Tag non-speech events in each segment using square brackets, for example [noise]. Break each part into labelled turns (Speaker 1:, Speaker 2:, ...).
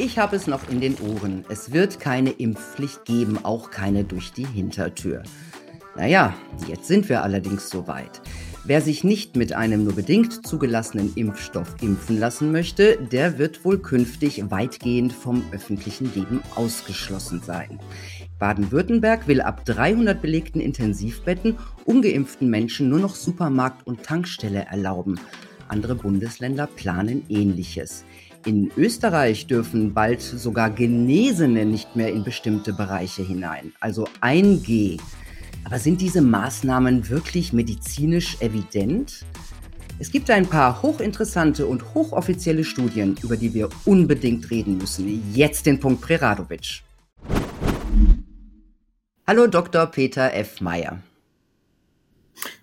Speaker 1: Ich habe es noch in den Ohren. Es wird keine Impfpflicht geben, auch keine durch die Hintertür. Naja, jetzt sind wir allerdings soweit. Wer sich nicht mit einem nur bedingt zugelassenen Impfstoff impfen lassen möchte, der wird wohl künftig weitgehend vom öffentlichen Leben ausgeschlossen sein. Baden-Württemberg will ab 300 belegten Intensivbetten ungeimpften Menschen nur noch Supermarkt und Tankstelle erlauben. Andere Bundesländer planen ähnliches. In Österreich dürfen bald sogar Genesene nicht mehr in bestimmte Bereiche hinein, also 1G. Aber sind diese Maßnahmen wirklich medizinisch evident? Es gibt ein paar hochinteressante und hochoffizielle Studien, über die wir unbedingt reden müssen. Jetzt den Punkt Preradovic. Hallo Dr. Peter F. Meyer.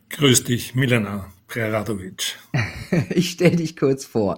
Speaker 2: Grüß dich, Milena Preradovic. [laughs]
Speaker 1: ich stelle dich kurz vor.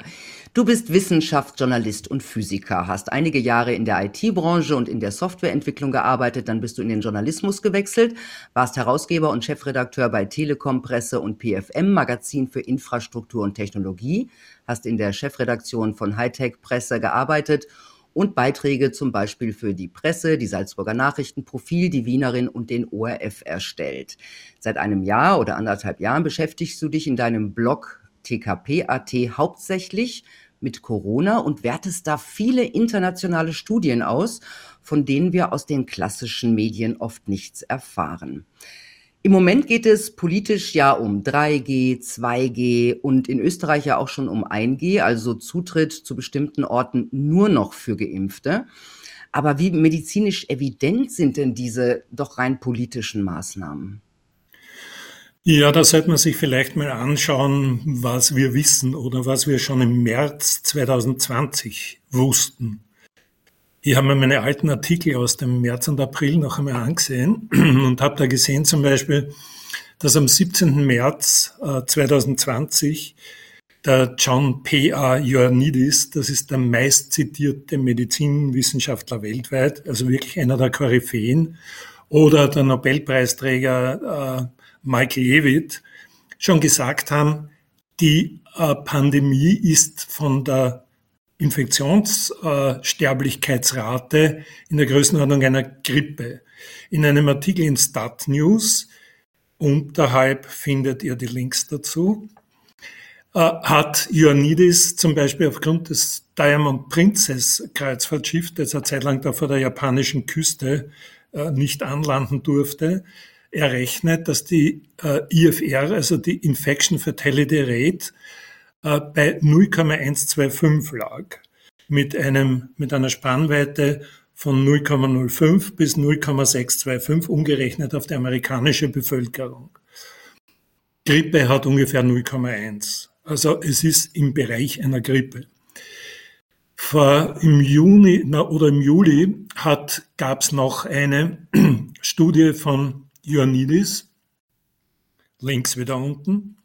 Speaker 1: Du bist Wissenschaftsjournalist und Physiker, hast einige Jahre in der IT-Branche und in der Softwareentwicklung gearbeitet, dann bist du in den Journalismus gewechselt, warst Herausgeber und Chefredakteur bei Telekom Presse und PFM Magazin für Infrastruktur und Technologie, hast in der Chefredaktion von Hightech Presse gearbeitet und Beiträge zum Beispiel für die Presse, die Salzburger Nachrichten, Profil, die Wienerin und den ORF erstellt. Seit einem Jahr oder anderthalb Jahren beschäftigst du dich in deinem Blog TKP.at hauptsächlich mit Corona und wertest da viele internationale Studien aus, von denen wir aus den klassischen Medien oft nichts erfahren. Im Moment geht es politisch ja um 3G, 2G und in Österreich ja auch schon um 1G, also Zutritt zu bestimmten Orten nur noch für Geimpfte. Aber wie medizinisch evident sind denn diese doch rein politischen Maßnahmen?
Speaker 2: Ja, da sollte man sich vielleicht mal anschauen, was wir wissen oder was wir schon im März 2020 wussten. Ich habe mir meine alten Artikel aus dem März und April noch einmal angesehen [clears throat] und habe da gesehen zum Beispiel, dass am 17. März 2020 äh, der John P. A. Ioannidis, das ist der meistzitierte Medizinwissenschaftler weltweit, also wirklich einer der Koryphäen, oder der Nobelpreisträger äh, Michael Jewitt schon gesagt haben, die äh, Pandemie ist von der Infektionssterblichkeitsrate in der Größenordnung einer Grippe. In einem Artikel in Stat News, unterhalb findet ihr die Links dazu, äh, hat Ioannidis zum Beispiel aufgrund des Diamond Princess Kreuzfahrtschiff, das eine Zeit lang da vor der japanischen Küste äh, nicht anlanden durfte, errechnet, dass die äh, IFR, also die Infection Fatality Rate, äh, bei 0,125 lag. Mit einem, mit einer Spannweite von 0,05 bis 0,625 umgerechnet auf die amerikanische Bevölkerung. Grippe hat ungefähr 0,1. Also es ist im Bereich einer Grippe. Vor, Im Juni na, oder im Juli gab es noch eine [clears throat] Studie von Ioannidis. Links wieder unten.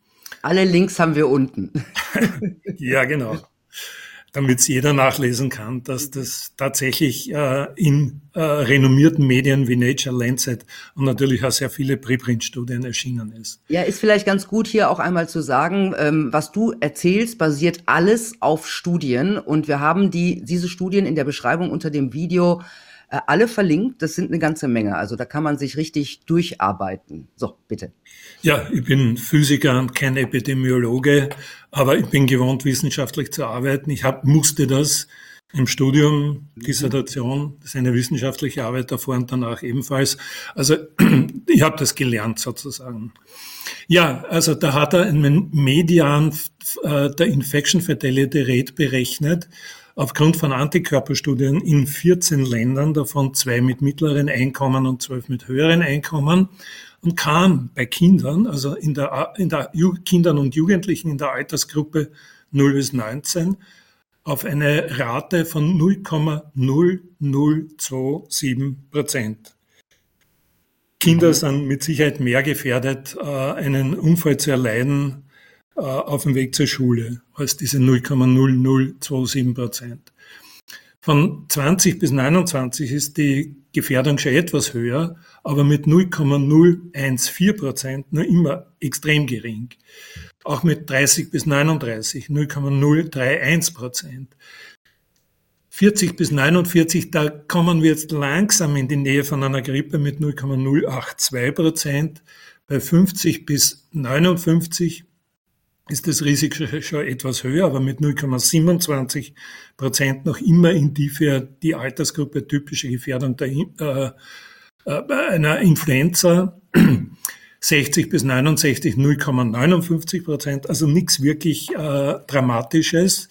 Speaker 1: Alle Links haben wir unten. [laughs] [laughs]
Speaker 2: ja, genau. Damit jeder nachlesen kann, dass das tatsächlich äh, in äh, renommierten Medien wie Nature, Lancet und natürlich auch sehr viele Preprint-Studien erschienen ist.
Speaker 1: Ja, ist vielleicht ganz gut hier auch einmal zu sagen, ähm, was du erzählst, basiert alles auf Studien und wir haben die, diese Studien in der Beschreibung unter dem Video alle verlinkt. Das sind eine ganze Menge. Also da kann man sich richtig durcharbeiten. So, bitte.
Speaker 2: Ja, ich bin Physiker und kein Epidemiologe, aber ich bin gewohnt, wissenschaftlich zu arbeiten. Ich hab, musste das im Studium, Dissertation, das ist eine wissenschaftliche Arbeit davor und danach ebenfalls. Also [clears throat] ich habe das gelernt sozusagen. Ja, also da hat er einen Median äh, der Infection Fatality Rate berechnet aufgrund von Antikörperstudien in 14 Ländern, davon zwei mit mittleren Einkommen und zwölf mit höheren Einkommen, und kam bei Kindern, also in der, in der Kindern und Jugendlichen in der Altersgruppe 0 bis 19, auf eine Rate von 0,0027 Prozent. Kinder mhm. sind mit Sicherheit mehr gefährdet, äh, einen Unfall zu erleiden auf dem Weg zur Schule als diese 0,0027 Prozent. Von 20 bis 29 ist die Gefährdung schon etwas höher, aber mit 0,014 Prozent nur immer extrem gering. Auch mit 30 bis 39 0,031 Prozent. 40 bis 49, da kommen wir jetzt langsam in die Nähe von einer Grippe mit 0,082 Prozent. Bei 50 bis 59 ist das Risiko schon etwas höher, aber mit 0,27 Prozent noch immer in die für die Altersgruppe typische Gefährdung der, äh, äh, einer Influenza. [clears throat] 60 bis 69 0,59 Prozent, also nichts wirklich äh, Dramatisches.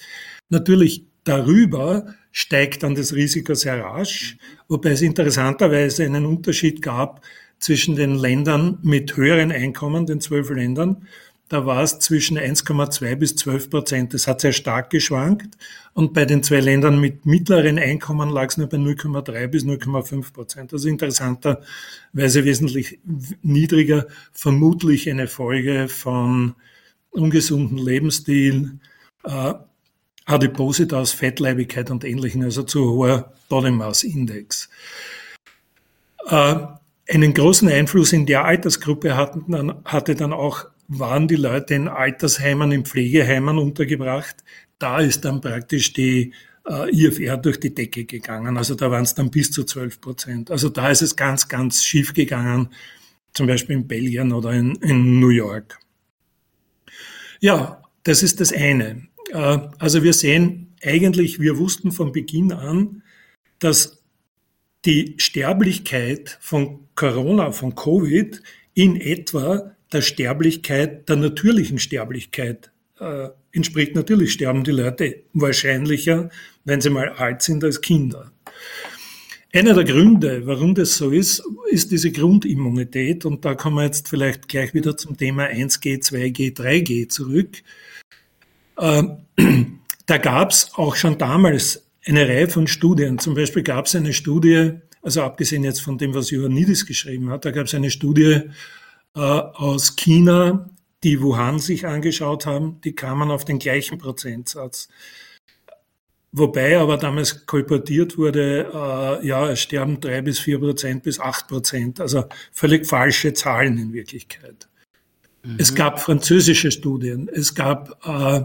Speaker 2: Natürlich darüber steigt dann das Risiko sehr rasch, wobei es interessanterweise einen Unterschied gab zwischen den Ländern mit höheren Einkommen, den zwölf Ländern, da war es zwischen 1,2 bis 12 Prozent. Das hat sehr stark geschwankt. Und bei den zwei Ländern mit mittleren Einkommen lag es nur bei 0,3 bis 0,5 Prozent. Also interessanterweise wesentlich niedriger, vermutlich eine Folge von ungesunden Lebensstil, äh, Adipositas, Fettleibigkeit und Ähnlichem, also zu hoher Body Mass Index. Äh, einen großen Einfluss in der Altersgruppe hatten, hatte dann auch waren die Leute in Altersheimen, in Pflegeheimen untergebracht. Da ist dann praktisch die äh, IFR durch die Decke gegangen. Also da waren es dann bis zu 12 Prozent. Also da ist es ganz, ganz schief gegangen, zum Beispiel in Belgien oder in, in New York. Ja, das ist das eine. Äh, also wir sehen eigentlich, wir wussten von Beginn an, dass die Sterblichkeit von Corona, von Covid in etwa der Sterblichkeit, der natürlichen Sterblichkeit äh, entspricht. Natürlich sterben die Leute wahrscheinlicher, wenn sie mal alt sind, als Kinder. Einer der Gründe, warum das so ist, ist diese Grundimmunität. Und da kommen wir jetzt vielleicht gleich wieder zum Thema 1G, 2G, 3G zurück. Äh, [clears throat] da gab es auch schon damals eine Reihe von Studien. Zum Beispiel gab es eine Studie, also abgesehen jetzt von dem, was Ioannidis geschrieben hat, da gab es eine Studie aus China, die Wuhan sich angeschaut haben, die kamen auf den gleichen Prozentsatz. Wobei aber damals kolportiert wurde, äh, ja, es sterben drei bis vier Prozent bis acht Prozent, also völlig falsche Zahlen in Wirklichkeit. Mhm. Es gab französische Studien, es gab äh,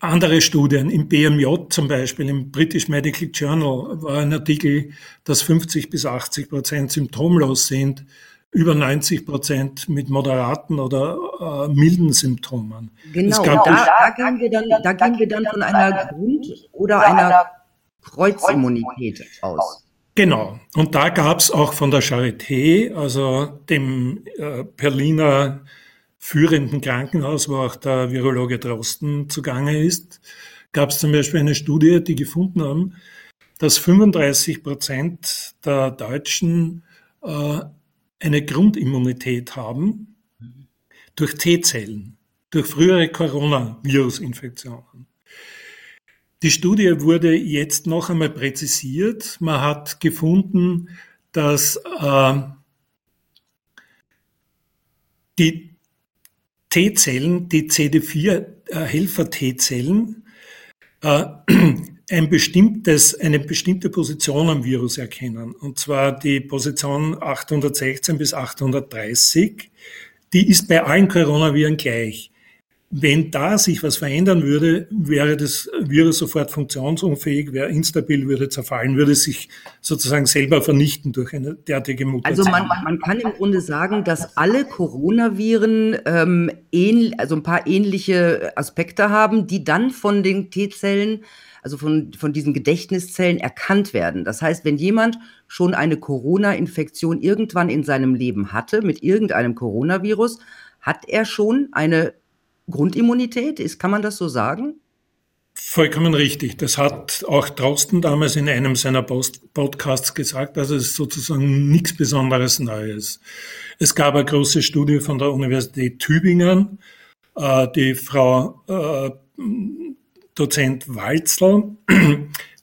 Speaker 2: andere Studien. Im BMJ zum Beispiel, im British Medical Journal, war ein Artikel, dass 50 bis 80 Prozent symptomlos sind über 90 Prozent mit moderaten oder äh, milden Symptomen.
Speaker 1: Genau, da, da, gehen wir dann, da gehen wir dann von einer Grund- oder einer Kreuzimmunität aus.
Speaker 2: Genau. Und da gab es auch von der Charité, also dem äh, Berliner führenden Krankenhaus, wo auch der Virologe Drosten zugange ist, gab es zum Beispiel eine Studie, die gefunden haben, dass 35 Prozent der Deutschen äh, eine Grundimmunität haben durch T-Zellen, durch frühere Coronavirus-Infektionen. Die Studie wurde jetzt noch einmal präzisiert. Man hat gefunden, dass äh, die T-Zellen, die CD4-Helfer-T-Zellen, äh, ein bestimmtes, eine bestimmte Position am Virus erkennen. Und zwar die Position 816 bis 830. Die ist bei allen Coronaviren gleich. Wenn da sich was verändern würde, wäre das Virus sofort funktionsunfähig, wäre instabil, würde zerfallen, würde sich sozusagen selber vernichten durch eine derartige
Speaker 1: Mutation. Also man, man kann im Grunde sagen, dass alle Coronaviren ähm, ähn, also ein paar ähnliche Aspekte haben, die dann von den T-Zellen also von, von diesen Gedächtniszellen erkannt werden. Das heißt, wenn jemand schon eine Corona-Infektion irgendwann in seinem Leben hatte mit irgendeinem Coronavirus, hat er schon eine Grundimmunität? Ist, kann man das so sagen?
Speaker 2: Vollkommen richtig. Das hat auch Drosten damals in einem seiner Post Podcasts gesagt. Also es ist sozusagen nichts Besonderes Neues. Es gab eine große Studie von der Universität Tübingen. Äh, die Frau äh, Dozent Walzl,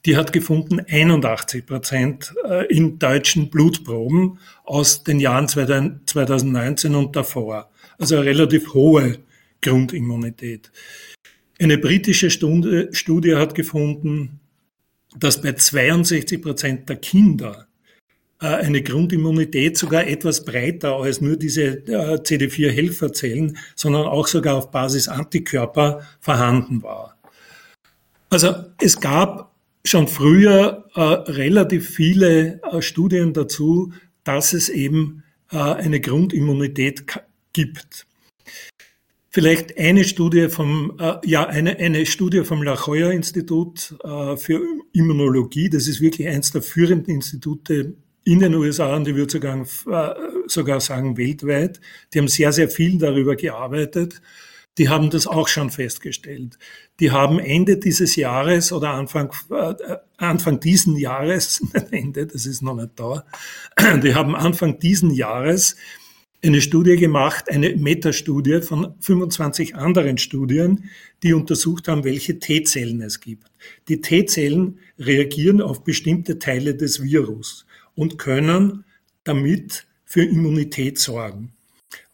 Speaker 2: die hat gefunden 81 Prozent äh, in deutschen Blutproben aus den Jahren 2019 und davor. Also eine relativ hohe Grundimmunität. Eine britische Stunde, Studie hat gefunden, dass bei 62 Prozent der Kinder äh, eine Grundimmunität sogar etwas breiter als nur diese äh, CD4-Helferzellen, sondern auch sogar auf Basis Antikörper vorhanden war. Also es gab schon früher äh, relativ viele äh, Studien dazu, dass es eben äh, eine Grundimmunität gibt. Vielleicht eine Studie vom, äh, ja, eine, eine Studie vom La Jolla Institut äh, für Immunologie. Das ist wirklich eines der führenden Institute in den USA und ich würde sogar, äh, sogar sagen weltweit. Die haben sehr, sehr viel darüber gearbeitet. Die haben das auch schon festgestellt. Die haben Ende dieses Jahres oder Anfang, äh, Anfang diesen Jahres, [laughs] Ende, das ist noch nicht da, [clears throat] die haben Anfang diesen Jahres eine Studie gemacht, eine Metastudie von 25 anderen Studien, die untersucht haben, welche T-Zellen es gibt. Die T-Zellen reagieren auf bestimmte Teile des Virus und können damit für Immunität sorgen.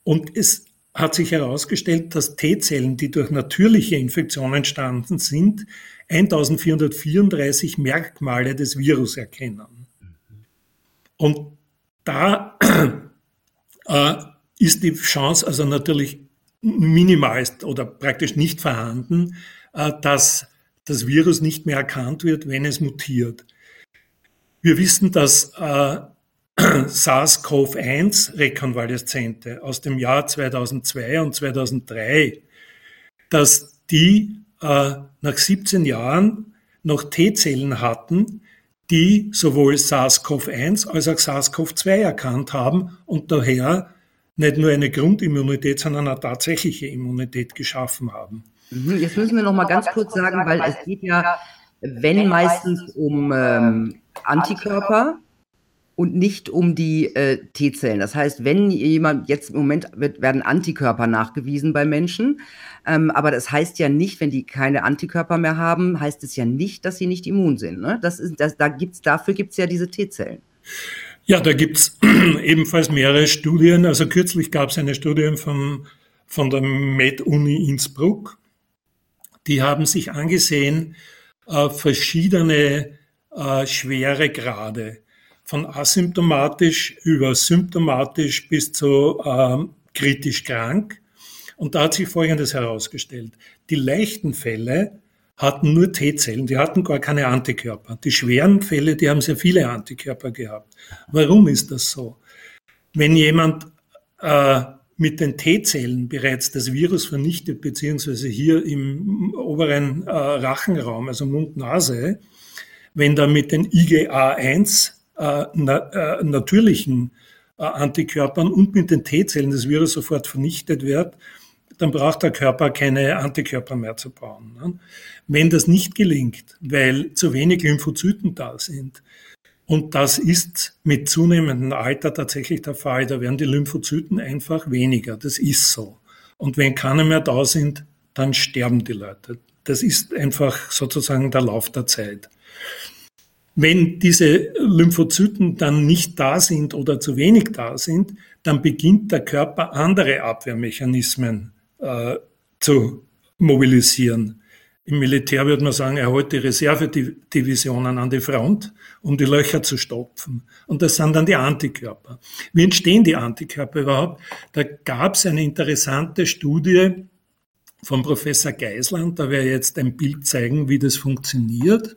Speaker 2: Und es hat sich herausgestellt, dass T-Zellen, die durch natürliche Infektionen entstanden sind, 1434 Merkmale des Virus erkennen. Und da äh, ist die Chance also natürlich minimal oder praktisch nicht vorhanden, äh, dass das Virus nicht mehr erkannt wird, wenn es mutiert. Wir wissen, dass äh, [clears throat] SARS-CoV-1-Rekonvaleszente aus dem Jahr 2002 und 2003, dass die äh, nach 17 Jahren noch T-Zellen hatten, die sowohl SARS-CoV-1 als auch SARS-CoV-2 erkannt haben und daher nicht nur eine Grundimmunität, sondern eine tatsächliche Immunität geschaffen haben.
Speaker 1: Mhm, jetzt müssen wir noch mal ganz kurz sagen, weil es geht ja, wenn meistens um ähm, Antikörper und nicht um die äh, T-Zellen. Das heißt, wenn jemand jetzt im Moment wird, werden Antikörper nachgewiesen bei Menschen, ähm, aber das heißt ja nicht, wenn die keine Antikörper mehr haben, heißt es ja nicht, dass sie nicht immun sind. Ne? Das ist, das, da gibt's, dafür gibt es ja diese T-Zellen.
Speaker 2: Ja, da gibt es [clears throat] ebenfalls mehrere Studien. Also kürzlich gab es eine Studie von, von der Med-Uni Innsbruck. Die haben sich angesehen, äh, verschiedene äh, schwere Grade von asymptomatisch über symptomatisch bis zu ähm, kritisch krank. Und da hat sich Folgendes herausgestellt. Die leichten Fälle hatten nur T-Zellen, die hatten gar keine Antikörper. Die schweren Fälle, die haben sehr viele Antikörper gehabt. Warum ist das so? Wenn jemand äh, mit den T-Zellen bereits das Virus vernichtet, beziehungsweise hier im oberen äh, Rachenraum, also Mund-Nase, wenn da mit den IgA1 äh, na, äh, natürlichen äh, Antikörpern und mit den T-Zellen das Virus sofort vernichtet wird, dann braucht der Körper keine Antikörper mehr zu bauen. Ne? Wenn das nicht gelingt, weil zu wenig Lymphozyten da sind, und das ist mit zunehmendem Alter tatsächlich der Fall, da werden die Lymphozyten einfach weniger. Das ist so. Und wenn keine mehr da sind, dann sterben die Leute. Das ist einfach sozusagen der Lauf der Zeit. Wenn diese Lymphozyten dann nicht da sind oder zu wenig da sind, dann beginnt der Körper andere Abwehrmechanismen äh, zu mobilisieren. Im Militär würde man sagen, er holt die Reservedivisionen an die Front, um die Löcher zu stopfen. Und das sind dann die Antikörper. Wie entstehen die Antikörper überhaupt? Da gab es eine interessante Studie von Professor Geisland, da werde ich jetzt ein Bild zeigen, wie das funktioniert.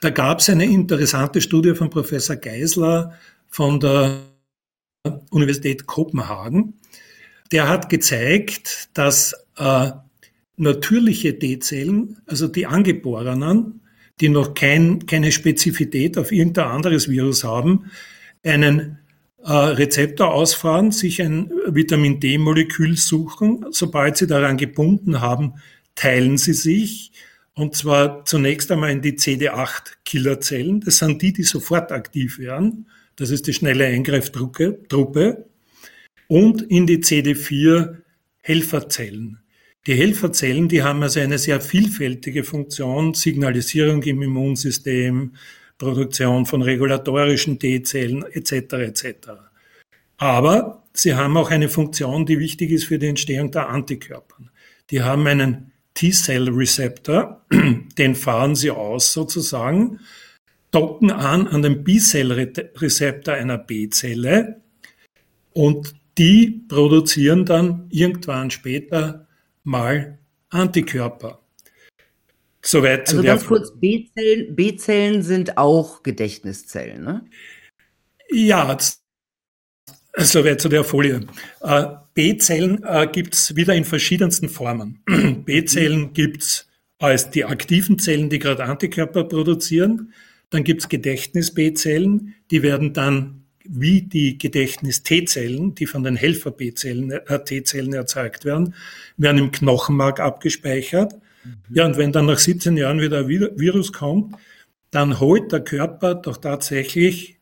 Speaker 2: Da gab es eine interessante Studie von Professor Geisler von der Universität Kopenhagen. Der hat gezeigt, dass äh, natürliche T-Zellen, also die angeborenen, die noch kein, keine Spezifität auf irgendein anderes Virus haben, einen äh, Rezeptor ausfahren, sich ein Vitamin D-Molekül suchen. Sobald sie daran gebunden haben, teilen sie sich und zwar zunächst einmal in die CD8-Killerzellen. Das sind die, die sofort aktiv werden. Das ist die schnelle Eingreiftruppe. Und in die CD4-Helferzellen. Die Helferzellen, die haben also eine sehr vielfältige Funktion, Signalisierung im Immunsystem, Produktion von regulatorischen T-Zellen etc. etc. Aber sie haben auch eine Funktion, die wichtig ist für die Entstehung der Antikörper. Die haben einen T-Cell-Rezeptor, [clears throat] den fahren sie aus sozusagen, docken an an den B-Cell-Rezeptor einer B-Zelle und die produzieren dann irgendwann später mal Antikörper.
Speaker 1: Soweit also zu der ganz kurz, B-Zellen, B-Zellen sind auch Gedächtniszellen, ne?
Speaker 2: Ja, soweit zu der Folie. Äh, B-Zellen äh, gibt es wieder in verschiedensten Formen. [clears throat] B-Zellen gibt es als die aktiven Zellen, die gerade Antikörper produzieren. Dann gibt es Gedächtnis-B-Zellen, die werden dann wie die Gedächtnis-T-Zellen, die von den Helfer-B-Zellen, äh, T-Zellen erzeugt werden, werden im Knochenmark abgespeichert. Ja, und wenn dann nach 17 Jahren wieder ein Virus kommt, dann holt der Körper doch tatsächlich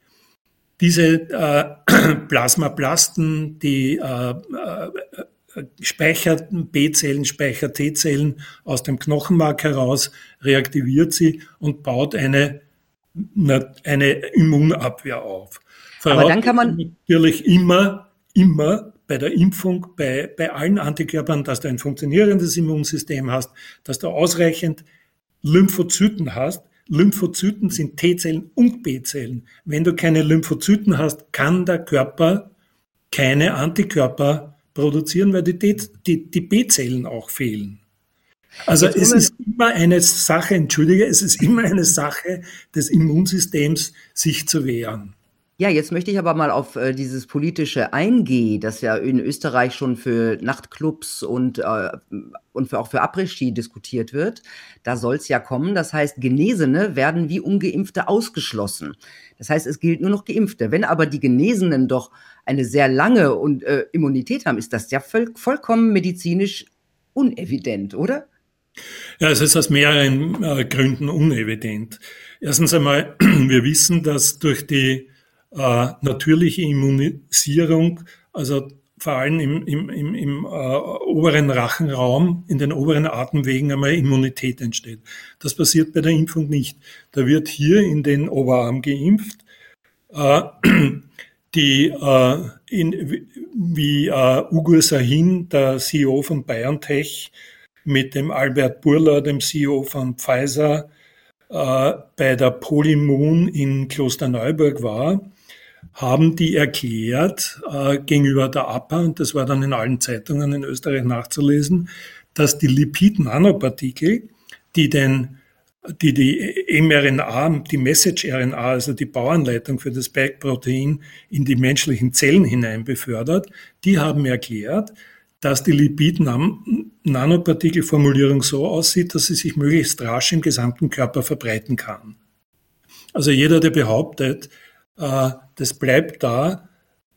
Speaker 2: diese äh, [clears throat] Plasmaplasten, die äh, äh, speichert B-Zellen, speichert T-Zellen aus dem Knochenmark heraus, reaktiviert sie und baut eine, eine Immunabwehr auf.
Speaker 1: Aber dann kann man
Speaker 2: natürlich immer, immer bei der Impfung, bei, bei allen Antikörpern, dass du ein funktionierendes Immunsystem hast, dass du ausreichend Lymphozyten hast. Lymphozyten sind T-Zellen und B-Zellen. Wenn du keine Lymphozyten hast, kann der Körper keine Antikörper produzieren, weil die, die, die B-Zellen auch fehlen. Also es ist immer eine Sache, entschuldige, es ist immer eine Sache des Immunsystems, sich zu wehren.
Speaker 1: Ja, jetzt möchte ich aber mal auf äh, dieses politische eingehen, das ja in Österreich schon für Nachtclubs und, äh, und für, auch für Après-Ski diskutiert wird. Da soll es ja kommen. Das heißt, Genesene werden wie Ungeimpfte ausgeschlossen. Das heißt, es gilt nur noch Geimpfte. Wenn aber die Genesenen doch eine sehr lange und, äh, Immunität haben, ist das ja voll, vollkommen medizinisch unevident, oder?
Speaker 2: Ja, es ist aus mehreren äh, Gründen unevident. Erstens einmal, [clears throat] wir wissen, dass durch die äh, natürliche Immunisierung, also vor allem im, im, im, im äh, oberen Rachenraum, in den oberen Atemwegen einmal Immunität entsteht. Das passiert bei der Impfung nicht. Da wird hier in den Oberarm geimpft. Äh, [clears throat] die äh, in, wie äh, Ugur Sahin, der CEO von BioNTech, mit dem Albert Burla, dem CEO von Pfizer, äh, bei der Polymoon in Klosterneuburg war haben die erklärt äh, gegenüber der APA, und das war dann in allen Zeitungen in Österreich nachzulesen, dass die Lipid-Nanopartikel, die den die die mRNA, die Message-RNA, also die Bauanleitung für das Spike-Protein in die menschlichen Zellen hinein befördert, die haben erklärt, dass die Lipid-Nanopartikel-Formulierung so aussieht, dass sie sich möglichst rasch im gesamten Körper verbreiten kann. Also jeder, der behauptet, das bleibt da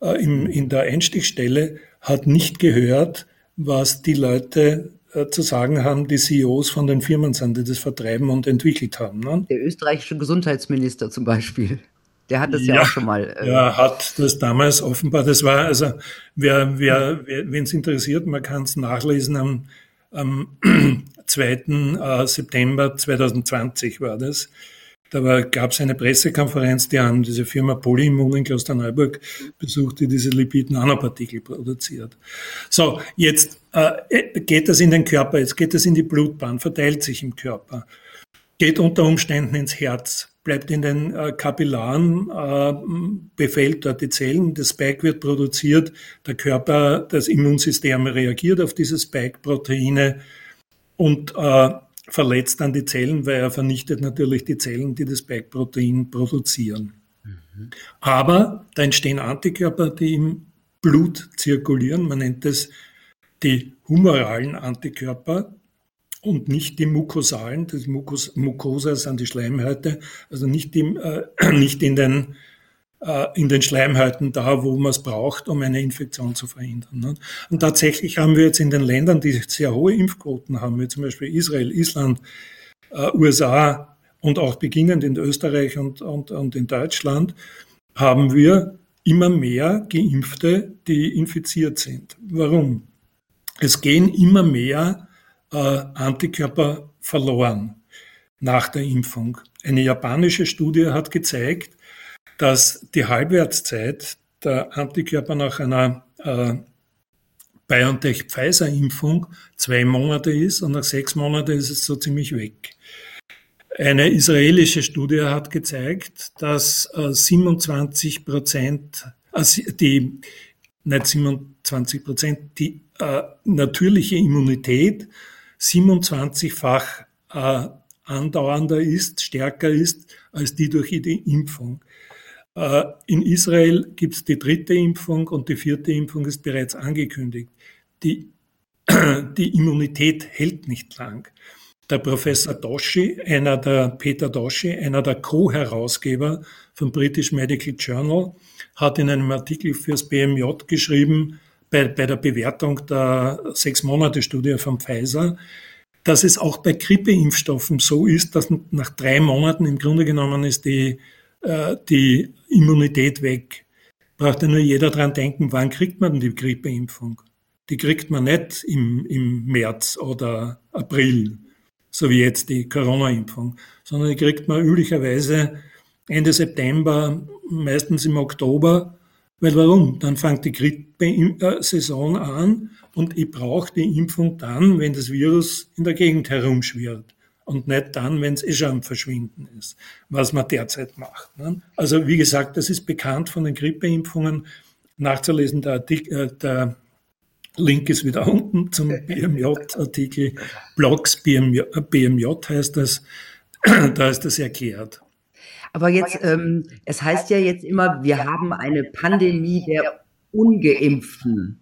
Speaker 2: äh, in der Einstiegsstelle, hat nicht gehört, was die Leute äh, zu sagen haben, die CEOs von den Firmen sind, die das vertreiben und entwickelt haben. Ne?
Speaker 1: Der österreichische Gesundheitsminister zum Beispiel. Der hat das ja, ja auch schon mal.
Speaker 2: Äh ja, hat das damals offenbar. Das war, also, wer, wer, wen es interessiert, man kann es nachlesen am, am [clears throat] 2. Äh, September 2020 war das. Da gab es eine Pressekonferenz, die haben diese Firma Polyimmun in Klosterneuburg besucht, die diese Lipid-Nanopartikel produziert. So, jetzt äh, geht das in den Körper, jetzt geht das in die Blutbahn, verteilt sich im Körper, geht unter Umständen ins Herz, bleibt in den äh, Kapillaren, äh, befällt dort die Zellen, das Spike wird produziert, der Körper, das Immunsystem reagiert auf diese Spike-Proteine und äh, verletzt dann die Zellen, weil er vernichtet natürlich die Zellen, die das Spike-Protein produzieren. Mhm. Aber da entstehen Antikörper, die im Blut zirkulieren. Man nennt es die humoralen Antikörper und nicht die mukosalen. Das Mukos, Mucosa sind die Schleimhäute, also nicht, im, äh, [clears throat] nicht in den in den Schleimhäuten da, wo man es braucht, um eine Infektion zu verhindern. Ne? Und tatsächlich haben wir jetzt in den Ländern, die sehr hohe Impfquoten haben, wie zum Beispiel Israel, Island, äh, USA und auch beginnend in Österreich und, und, und in Deutschland, haben wir immer mehr Geimpfte, die infiziert sind. Warum? Es gehen immer mehr äh, Antikörper verloren nach der Impfung. Eine japanische Studie hat gezeigt, dass die Halbwertszeit der Antikörper nach einer äh, BioNTech-Pfizer-Impfung zwei Monate ist und nach sechs Monaten ist es so ziemlich weg. Eine israelische Studie hat gezeigt, dass äh, 27 Prozent, also die, nicht 27 Prozent, die äh, natürliche Immunität 27-fach äh, andauernder ist, stärker ist als die durch die Impfung. Äh, in Israel gibt es die dritte Impfung und die vierte Impfung ist bereits angekündigt. Die, [clears throat] die Immunität hält nicht lang. Der Professor Doshi, einer der Peter Doshi, einer der Co-Herausgeber vom British Medical Journal, hat in einem Artikel fürs BMJ geschrieben, bei, bei der Bewertung der Sechs-Monate-Studie von Pfizer, dass es auch bei Grippeimpfstoffen so ist, dass nach drei Monaten im Grunde genommen ist die, äh, die Immunität weg. Braucht ja nur jeder dran denken, wann kriegt man denn die Grippeimpfung? Die kriegt man nicht im, im März oder April, so wie jetzt die Corona-Impfung, sondern die kriegt man üblicherweise Ende September, meistens im Oktober. Weil warum? Dann fängt die Grippe-Saison an und ich brauche die Impfung dann, wenn das Virus in der Gegend herumschwirrt und nicht dann, wenn es eh schon am Verschwinden ist, was man derzeit macht. Ne? Also wie gesagt, das ist bekannt von den Grippeimpfungen. Nachzulesen, der, Artikel, äh, der Link ist wieder [laughs] unten zum BMJ-Artikel. Blogs BMJ, BMJ heißt das. [clears throat] da ist das erklärt.
Speaker 1: Aber jetzt, ähm, es heißt ja jetzt immer, wir haben eine Pandemie der Ungeimpften.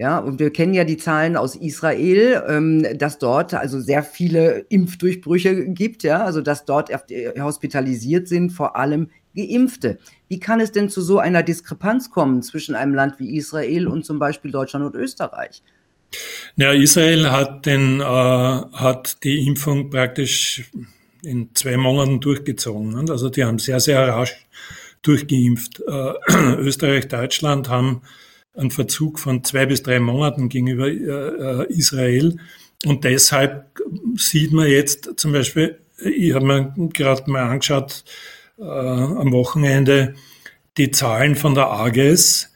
Speaker 1: Ja, und wir kennen ja die Zahlen aus Israel, ähm, dass dort also sehr viele Impfdurchbrüche gibt, ja, also dass dort hospitalisiert sind, vor allem Geimpfte. Wie kann es denn zu so einer Diskrepanz kommen zwischen einem Land wie Israel und zum Beispiel Deutschland und Österreich?
Speaker 2: Ja, Israel hat, den, äh, hat die Impfung praktisch in zwei Monaten durchgezogen. Also die haben sehr, sehr rasch durchgeimpft. Äh, [clears throat] Österreich, Deutschland haben einen Verzug von zwei bis drei Monaten gegenüber äh, äh, Israel. Und deshalb sieht man jetzt zum Beispiel, ich habe mir gerade mal angeschaut äh, am Wochenende, die Zahlen von der AGES,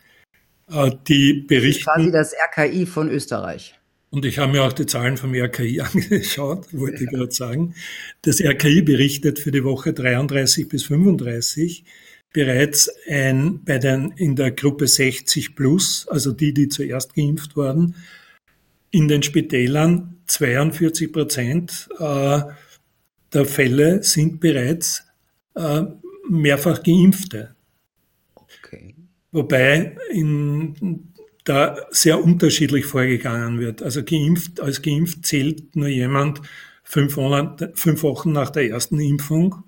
Speaker 2: äh, die berichten.
Speaker 1: Quasi das RKI von Österreich.
Speaker 2: Und ich habe mir auch die Zahlen vom RKI [laughs] angeschaut, wollte ich gerade sagen. Das RKI berichtet für die Woche 33 bis 35 bereits ein, bei den, in der Gruppe 60 plus, also die, die zuerst geimpft wurden, in den Spitälern 42 Prozent äh, der Fälle sind bereits äh, mehrfach Geimpfte. Okay. Wobei in, da sehr unterschiedlich vorgegangen wird. Also geimpft, als geimpft zählt nur jemand fünf, Monate, fünf Wochen nach der ersten Impfung,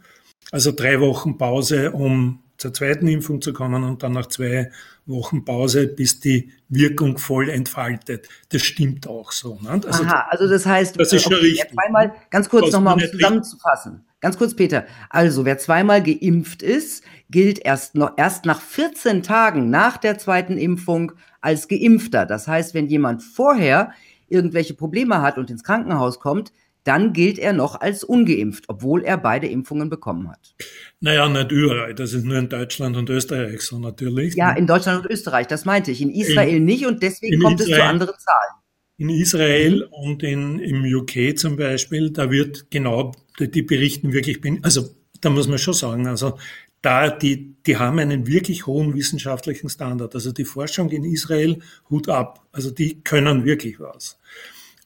Speaker 2: also drei Wochen Pause, um zur zweiten Impfung zu kommen und dann nach zwei Wochen Pause, bis die Wirkung voll entfaltet. Das stimmt auch so.
Speaker 1: Ne? Also, Aha, also das heißt, das ist schon okay, richtig. Zweimal, ganz kurz nochmal, um zusammenzufassen. Ganz kurz, Peter. Also, wer zweimal geimpft ist, gilt erst noch, erst nach 14 Tagen nach der zweiten Impfung als Geimpfter. Das heißt, wenn jemand vorher irgendwelche Probleme hat und ins Krankenhaus kommt, dann gilt er noch als ungeimpft, obwohl er beide Impfungen bekommen hat.
Speaker 2: Naja, nicht überall. Das ist nur in Deutschland und Österreich so natürlich.
Speaker 1: Ja, in Deutschland und Österreich, das meinte ich. In Israel in, nicht und deswegen kommt Israel, es zu anderen Zahlen.
Speaker 2: In Israel und in, im UK zum Beispiel, da wird genau, die, die berichten wirklich, also da muss man schon sagen, also da, die, die haben einen wirklich hohen wissenschaftlichen Standard. Also die Forschung in Israel, Hut ab. Also die können wirklich was.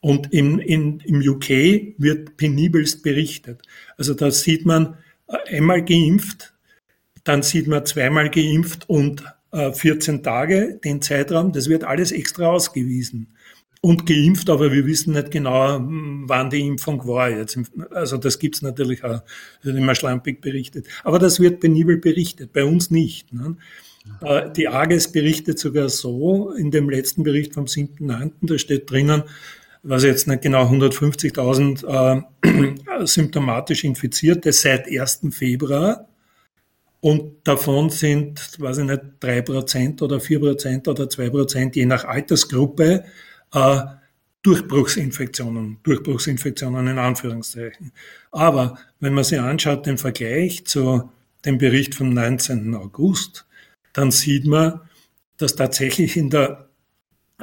Speaker 2: Und in, in, im UK wird penibelst berichtet. Also da sieht man äh, einmal geimpft, dann sieht man zweimal geimpft und äh, 14 Tage, den Zeitraum, das wird alles extra ausgewiesen. Und geimpft, aber wir wissen nicht genau, hm, wann die Impfung war jetzt. Also das gibt's natürlich auch, wird immer schlampig berichtet. Aber das wird penibel berichtet, bei uns nicht. Ne? Äh, die AGES berichtet sogar so, in dem letzten Bericht vom 7.9., da steht drinnen, was jetzt nicht genau 150.000 äh, [clears throat] symptomatisch Infizierte seit 1. Februar. Und davon sind, weiß ich nicht, drei Prozent oder vier Prozent oder zwei Prozent, je nach Altersgruppe, äh, Durchbruchsinfektionen, Durchbruchsinfektionen in Anführungszeichen. Aber wenn man sich anschaut, den Vergleich zu dem Bericht vom 19. August, dann sieht man, dass tatsächlich in der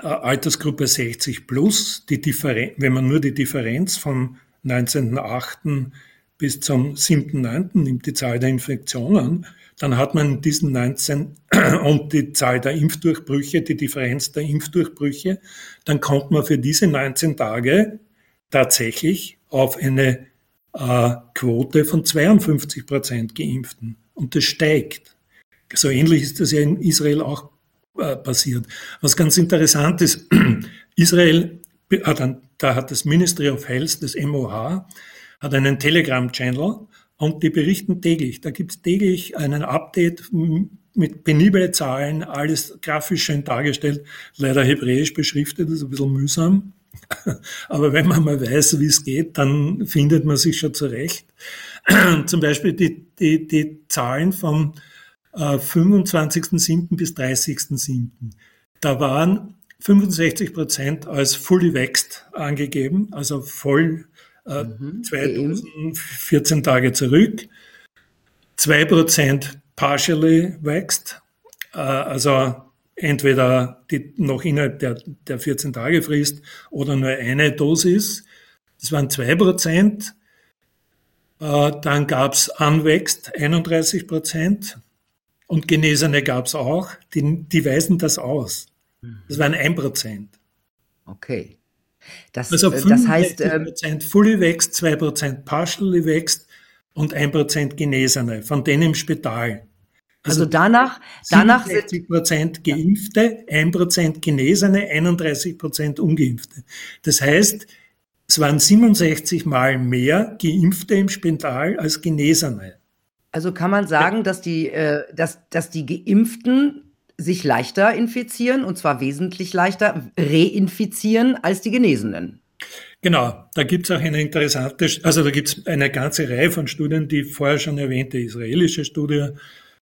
Speaker 2: Altersgruppe 60 plus, die Differenz, wenn man nur die Differenz vom 19.8. bis zum 7.9. nimmt, die Zahl der Infektionen, dann hat man diesen 19 [clears throat] und die Zahl der Impfdurchbrüche, die Differenz der Impfdurchbrüche, dann kommt man für diese 19 Tage tatsächlich auf eine äh, Quote von 52 Prozent Geimpften. Und das steigt. So ähnlich ist das ja in Israel auch äh, passiert. Was ganz interessant ist, [clears throat] Israel ein, da hat das Ministry of Health, das MOH, hat einen Telegram-Channel und die berichten täglich. Da gibt es täglich einen Update mit peniblen Zahlen, alles grafisch schön dargestellt, leider hebräisch beschriftet, ist ein bisschen mühsam. [laughs] Aber wenn man mal weiß, wie es geht, dann findet man sich schon zurecht. [clears throat] Zum Beispiel die, die, die Zahlen vom äh, 25.07. bis 30.07. Da waren 65 Prozent als fully vexed angegeben, also voll äh, mhm. 2014 Tage zurück. 2 Prozent partially vexed, äh, also entweder die noch innerhalb der, der 14 Tage Frist oder nur eine Dosis. Das waren 2 Prozent. Äh, dann gab es Unvexed 31 Prozent und Genesene gab es auch. Die, die weisen das aus. Das waren 1 Prozent.
Speaker 1: Okay.
Speaker 2: Das, also 65 äh, das heißt, ähm, Prozent fully wächst, 2 Prozent partially wächst und 1 Prozent Genesene, von denen im Spital.
Speaker 1: Also, also danach, danach
Speaker 2: 60 Prozent Geimpfte, 1 Prozent Genesene, 31 Prozent Ungeimpfte. Das heißt, es waren 67 Mal mehr Geimpfte im Spital als Genesene.
Speaker 1: Also kann man sagen, dass die, äh, dass, dass die Geimpften sich leichter infizieren, und zwar wesentlich leichter reinfizieren als die Genesenen.
Speaker 2: Genau, da gibt es auch eine interessante, also da gibt es eine ganze Reihe von Studien, die vorher schon erwähnte israelische Studie,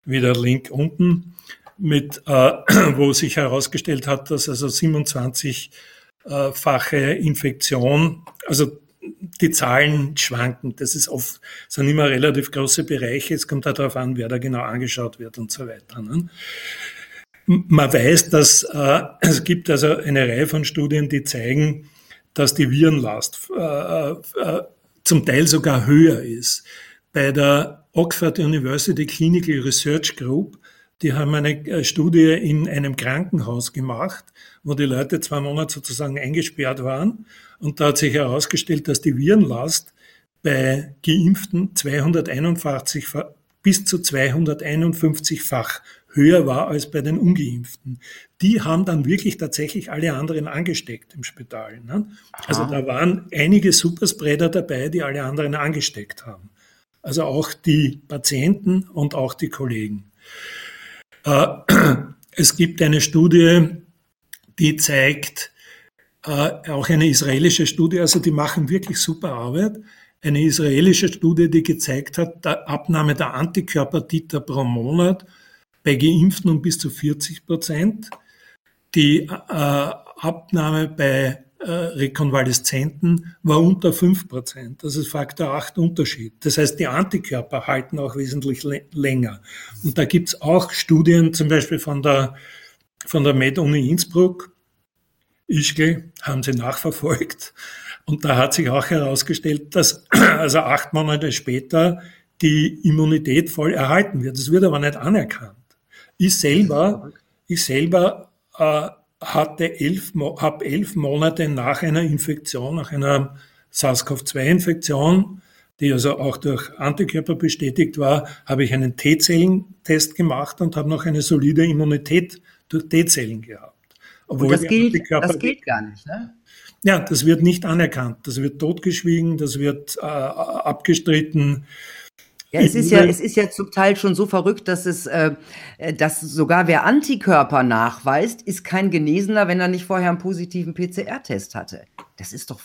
Speaker 2: wie der Link unten, mit, äh, [clears throat] wo sich herausgestellt hat, dass also 27-fache Infektion, also die Zahlen schwanken. Das ist oft, sind immer relativ große Bereiche. Es kommt darauf an, wer da genau angeschaut wird und so weiter. Ne? Man weiß, dass äh, es gibt also eine Reihe von Studien, die zeigen, dass die Virenlast äh, äh, zum Teil sogar höher ist. Bei der Oxford University Clinical Research Group, die haben eine äh, Studie in einem Krankenhaus gemacht, wo die Leute zwei Monate sozusagen eingesperrt waren. Und da hat sich herausgestellt, dass die Virenlast bei Geimpften 241 bis zu 251-fach höher war als bei den Ungeimpften. Die haben dann wirklich tatsächlich alle anderen angesteckt im Spital. Ne? Also da waren einige Superspreader dabei, die alle anderen angesteckt haben. Also auch die Patienten und auch die Kollegen. Äh, es gibt eine Studie, die zeigt, äh, auch eine israelische Studie, also die machen wirklich super Arbeit. Eine israelische Studie, die gezeigt hat, der Abnahme der Antikörper Titer pro Monat bei Geimpften um bis zu 40 Prozent, die äh, Abnahme bei äh, Rekonvaleszenten war unter 5 Prozent. Das ist Faktor 8 Unterschied. Das heißt, die Antikörper halten auch wesentlich länger. Und da gibt's auch Studien, zum Beispiel von der, von der Med-Uni Innsbruck, Ischgl, haben sie nachverfolgt. Und da hat sich auch herausgestellt, dass [clears throat] also acht Monate später die Immunität voll erhalten wird. Das wird aber nicht anerkannt. Ich selber, ich selber äh, hatte elf, habe elf Monate nach einer Infektion, nach einer SARS-CoV-2-Infektion, die also auch durch Antikörper bestätigt war, habe ich einen T-Zellentest gemacht und habe noch eine solide Immunität durch T-Zellen gehabt.
Speaker 1: Obwohl das, gilt, das gilt gar nicht, ne?
Speaker 2: Ja, das wird nicht anerkannt, das wird totgeschwiegen, das wird äh, abgestritten.
Speaker 1: Ja, es ist ja, es ist ja zum Teil schon so verrückt, dass es, äh, dass sogar wer Antikörper nachweist, ist kein Genesener, wenn er nicht vorher einen positiven PCR-Test hatte. Das ist doch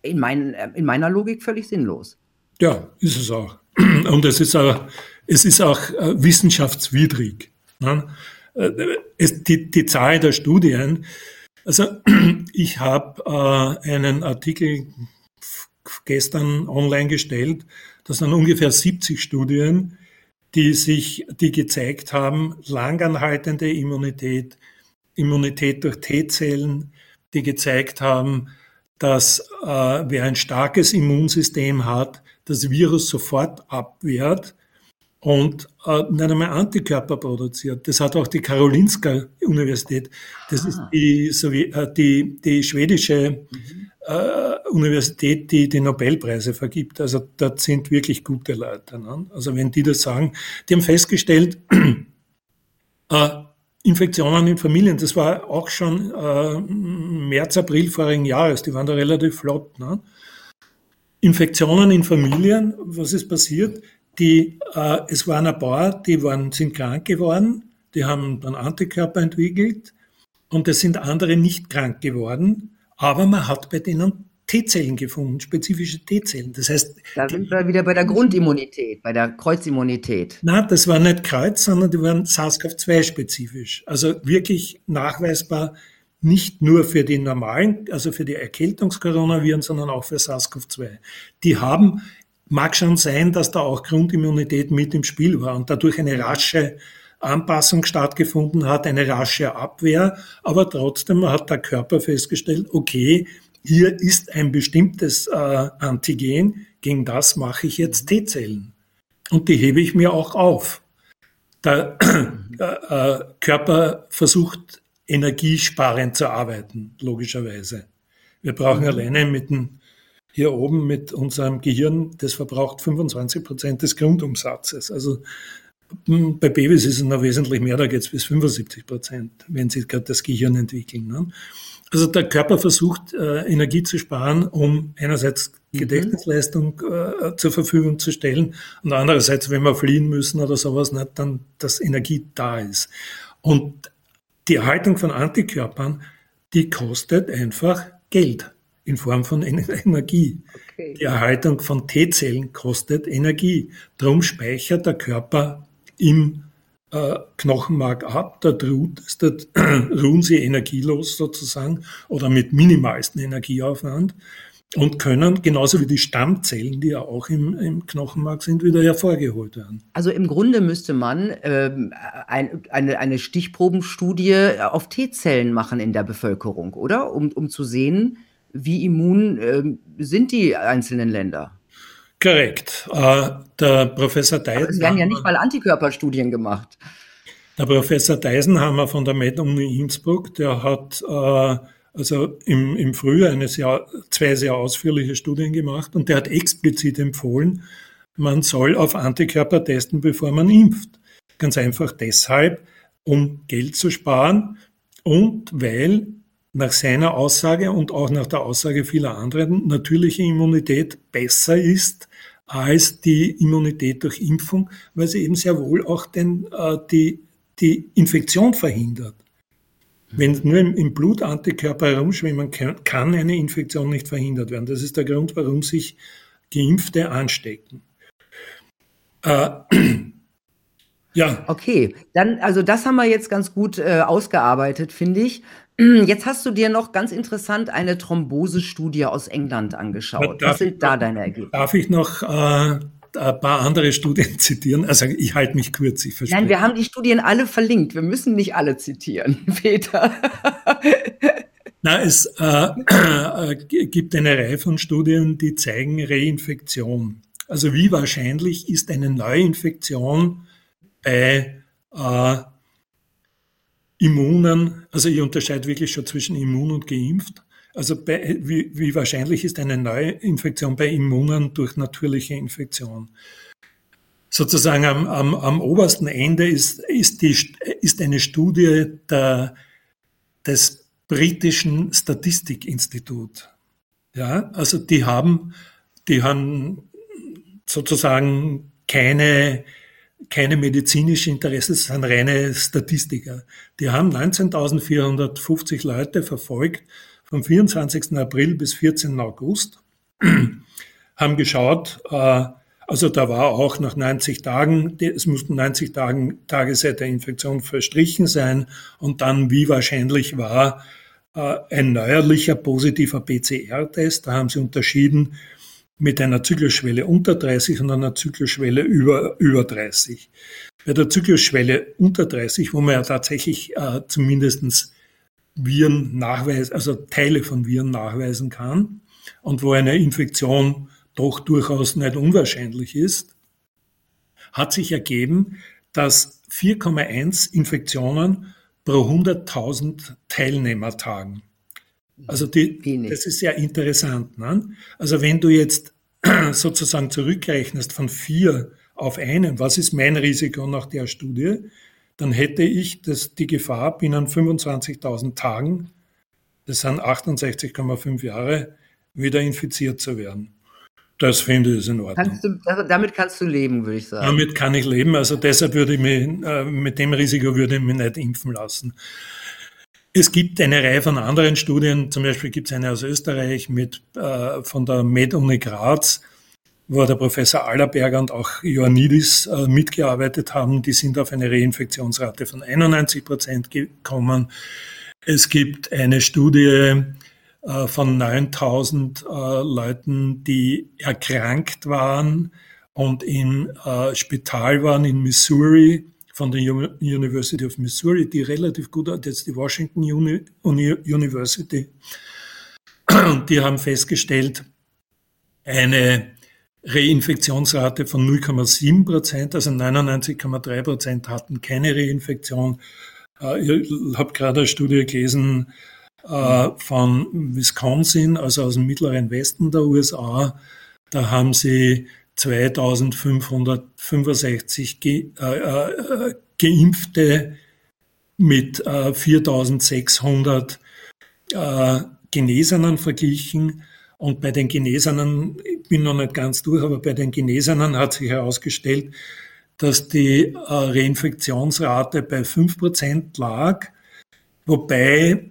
Speaker 1: in, mein, in meiner Logik völlig sinnlos.
Speaker 2: Ja, ist es auch. [clears throat] Und es ist auch, es ist auch äh, wissenschaftswidrig. Ne? Äh, es, die, die Zahl der Studien, also [clears throat] ich habe äh, einen Artikel gestern online gestellt, das sind ungefähr 70 Studien, die sich, die gezeigt haben, langanhaltende Immunität, Immunität durch T-Zellen, die gezeigt haben, dass äh, wer ein starkes Immunsystem hat, das Virus sofort abwehrt und äh, nicht einmal Antikörper produziert. Das hat auch die Karolinska Universität. Das ah. ist die, Sowie äh, die, die schwedische mhm. äh, Universität, die die Nobelpreise vergibt. Also dort sind wirklich gute Leute. Ne? Also wenn die das sagen, die haben festgestellt, [clears throat] äh, Infektionen in Familien, das war auch schon äh, März, April vorigen Jahres, die waren da relativ flott. Ne? Infektionen in Familien, was ist passiert? Die, äh, es waren ein paar, die waren, sind krank geworden, die haben dann Antikörper entwickelt und es sind andere nicht krank geworden, aber man hat bei denen T-Zellen gefunden, spezifische T-Zellen. Das heißt,
Speaker 1: da sind wir wieder bei der Grundimmunität, bei der Kreuzimmunität.
Speaker 2: Nein, das war nicht Kreuz, sondern die waren SARS-CoV-2 spezifisch. Also wirklich nachweisbar nicht nur für die normalen, also für die Erkältungskoronaviren, sondern auch für SARS-CoV-2. Die haben Mag schon sein, dass da auch Grundimmunität mit im Spiel war und dadurch eine rasche Anpassung stattgefunden hat, eine rasche Abwehr, aber trotzdem hat der Körper festgestellt, okay, hier ist ein bestimmtes äh, Antigen, gegen das mache ich jetzt T-Zellen. Und die hebe ich mir auch auf. Der äh, äh, Körper versucht energiesparend zu arbeiten, logischerweise. Wir brauchen mhm. alleine mit dem hier oben mit unserem Gehirn, das verbraucht 25 Prozent des Grundumsatzes. Also hm, bei Babys ist es noch wesentlich mehr, da geht es bis 75 Prozent, wenn sie gerade das Gehirn entwickeln. Ne? Also der Körper versucht, äh, Energie zu sparen, um einerseits mhm. Gedächtnisleistung äh, zur Verfügung zu stellen und andererseits, wenn wir fliehen müssen oder sowas, nicht, dann, dass Energie da ist. Und die Erhaltung von Antikörpern, die kostet einfach Geld in Form von [laughs] Energie. Okay. Die Erhaltung von T-Zellen kostet Energie. Darum speichert der Körper im äh, Knochenmark ab, da, ruht, da [clears throat] ruhen sie energielos sozusagen oder mit minimalsten Energieaufwand und können, genauso wie die Stammzellen, die ja auch im, im Knochenmark sind, wieder hervorgeholt werden.
Speaker 1: Also im Grunde müsste man ähm, ein, eine, eine Stichprobenstudie auf T-Zellen machen in der Bevölkerung, oder? Um, um zu sehen, wie immun äh, sind die einzelnen Länder?
Speaker 2: Korrekt. Äh, der Professor Deisen.
Speaker 1: es werden ja nicht mal Antikörperstudien gemacht.
Speaker 2: Der Professor Deisenhammer von der Med-Uni Innsbruck, der hat äh, also im, im Frühjahr eine sehr, zwei sehr ausführliche Studien gemacht und der hat explizit empfohlen, man soll auf Antikörper testen, bevor man impft. Ganz einfach deshalb, um Geld zu sparen und weil nach seiner Aussage und auch nach der Aussage vieler anderen natürliche Immunität besser ist als die Immunität durch Impfung, weil sie eben sehr wohl auch den, äh, die, die Infektion verhindert. Wenn nur im, Blut Antikörper herumschwimmen, kann, kann eine Infektion nicht verhindert werden. Das ist der Grund, warum sich Geimpfte anstecken.
Speaker 1: Äh, [clears throat] ja. Okay, dann, also das haben wir jetzt ganz gut äh, ausgearbeitet, finde ich. Jetzt hast du dir noch ganz interessant eine Thrombosestudie aus England angeschaut. Was sind da deine Ergebnisse?
Speaker 2: Darf ich noch äh, ein paar andere Studien [laughs] zitieren? Also ich halte mich kurz, ich
Speaker 1: verstehe. Nein, wir haben die Studien alle verlinkt. Wir müssen nicht alle zitieren, [laughs] Peter. [laughs]
Speaker 2: Na, es äh, [clears throat] äh, gibt eine Reihe von Studien, die zeigen Reinfektion. Also wie wahrscheinlich ist eine Neuinfektion bei äh, Immunen, also ich unterscheide wirklich schon zwischen immun und geimpft. Also bei, wie, wie wahrscheinlich ist eine Neuinfektion bei Immunen durch natürliche Infektion? Sozusagen am, am, am obersten Ende ist, ist, die, ist eine Studie der, des britischen Statistikinstituts. Ja, also die haben, die haben sozusagen keine keine medizinische Interesse, das sind reine Statistiker. Die haben 19.450 Leute verfolgt vom 24. April bis 14. August, [clears throat] haben geschaut, äh, also da war auch nach 90 Tagen, es mussten 90 Tagen, Tage seit der Infektion verstrichen sein und dann, wie wahrscheinlich war, äh, ein neuerlicher positiver PCR-Test. Da haben sie unterschieden mit einer Zyklusschwelle unter 30 und einer Zyklusschwelle über, über 30. Bei der Zyklusschwelle unter 30, wo man ja tatsächlich äh, zumindest Viren nachweisen, also Teile von Viren nachweisen kann und wo eine Infektion doch durchaus nicht unwahrscheinlich ist, hat sich ergeben, dass 4,1 Infektionen pro 100.000 Teilnehmertagen. Also die, das ist sehr interessant. Ne? Also wenn du jetzt [clears throat] sozusagen zurückrechnest von vier auf einen, was ist mein Risiko nach der Studie, dann hätte ich das, die Gefahr binnen 25.000 Tagen, das sind 68,5 Jahre, wieder infiziert zu werden. Das finde ich in Ordnung.
Speaker 1: Kannst du, damit kannst du leben, würde ich sagen.
Speaker 2: Damit kann ich leben. Also deshalb würde ich mich, äh, mit dem Risiko würde ich mich nicht impfen lassen. Es gibt eine Reihe von anderen Studien, zum Beispiel gibt es eine aus Österreich mit, äh, von der Med-Uni Graz, wo der Professor Allerberger und auch Ioannidis äh, mitgearbeitet haben. Die sind auf eine Reinfektionsrate von 91 Prozent gekommen. Es gibt eine Studie äh, von 9000 äh, Leuten, die erkrankt waren und im äh, Spital waren in Missouri von der University of Missouri, die relativ gut, das ist die Washington Uni University, und die haben festgestellt, eine Reinfektionsrate von 0,7 Prozent, also 99,3 Prozent hatten keine Reinfektion. Ich habe gerade eine Studie gelesen äh, von Wisconsin, also aus dem mittleren Westen der USA. Da haben sie 2565 ge, äh, äh, Geimpfte mit äh, 4600 äh, Genesenen verglichen. Und bei den Genesenen, ich bin noch nicht ganz durch, aber bei den Genesenen hat sich herausgestellt, dass die äh, Reinfektionsrate bei 5% lag, wobei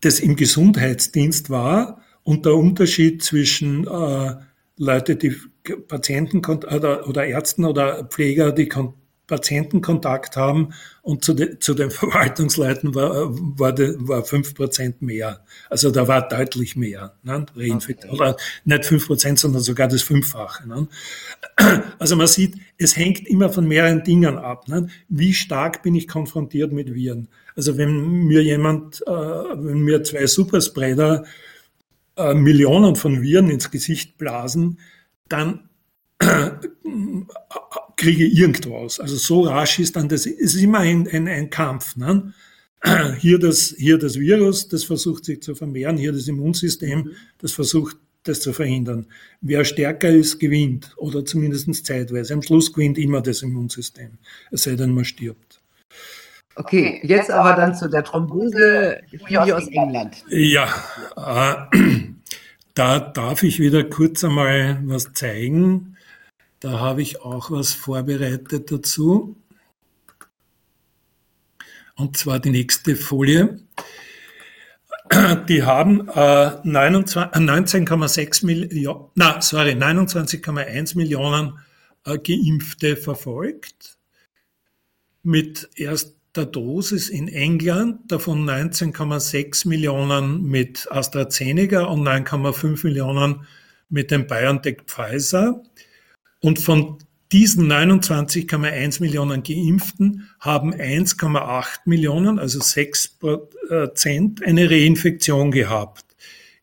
Speaker 2: das im Gesundheitsdienst war und der Unterschied zwischen äh, Leute, die Patienten oder, oder Ärzten oder Pfleger, die Patientenkontakt haben und zu, de, zu den [laughs] Verwaltungsleuten war, war, de, war 5% mehr. Also da war deutlich mehr. Ne? Okay. Oder nicht 5%, sondern sogar das Fünffache. Ne? [clears throat] Also man sieht, es hängt immer von mehreren Dingen ab. Ne? Wie stark bin ich konfrontiert mit Viren? Also wenn mir jemand, äh, wenn mir zwei Superspreader äh, Millionen von Viren ins Gesicht blasen, dann [clears throat] kriege ich irgendwas. Also so rasch ist dann das, es ist immer ein, ein, ein Kampf. Ne? [clears throat] Hier, das, hier das Virus, das versucht sich zu vermehren, hier das Immunsystem, das versucht das zu verhindern. Wer stärker ist, gewinnt oder zumindest zeitweise. Am Schluss gewinnt immer das Immunsystem, es sei denn, man stirbt.
Speaker 1: Okay, jetzt aber dann zu der Thrombose hier aus England.
Speaker 2: Ja, äh, [clears throat] da darf ich wieder kurz einmal was zeigen. Da habe ich auch was vorbereitet dazu. Und zwar die nächste Folie. Die haben äh, 19,6 Millionen, na, sorry, 29,1 Millionen äh, Geimpfte verfolgt mit erst der Dosis in England, davon 19,6 Millionen mit AstraZeneca und 9,5 Millionen mit dem BioNTech Pfizer. Und von diesen 29,1 Millionen Geimpften haben 1,8 Millionen, also 6 Prozent, eine Reinfektion gehabt.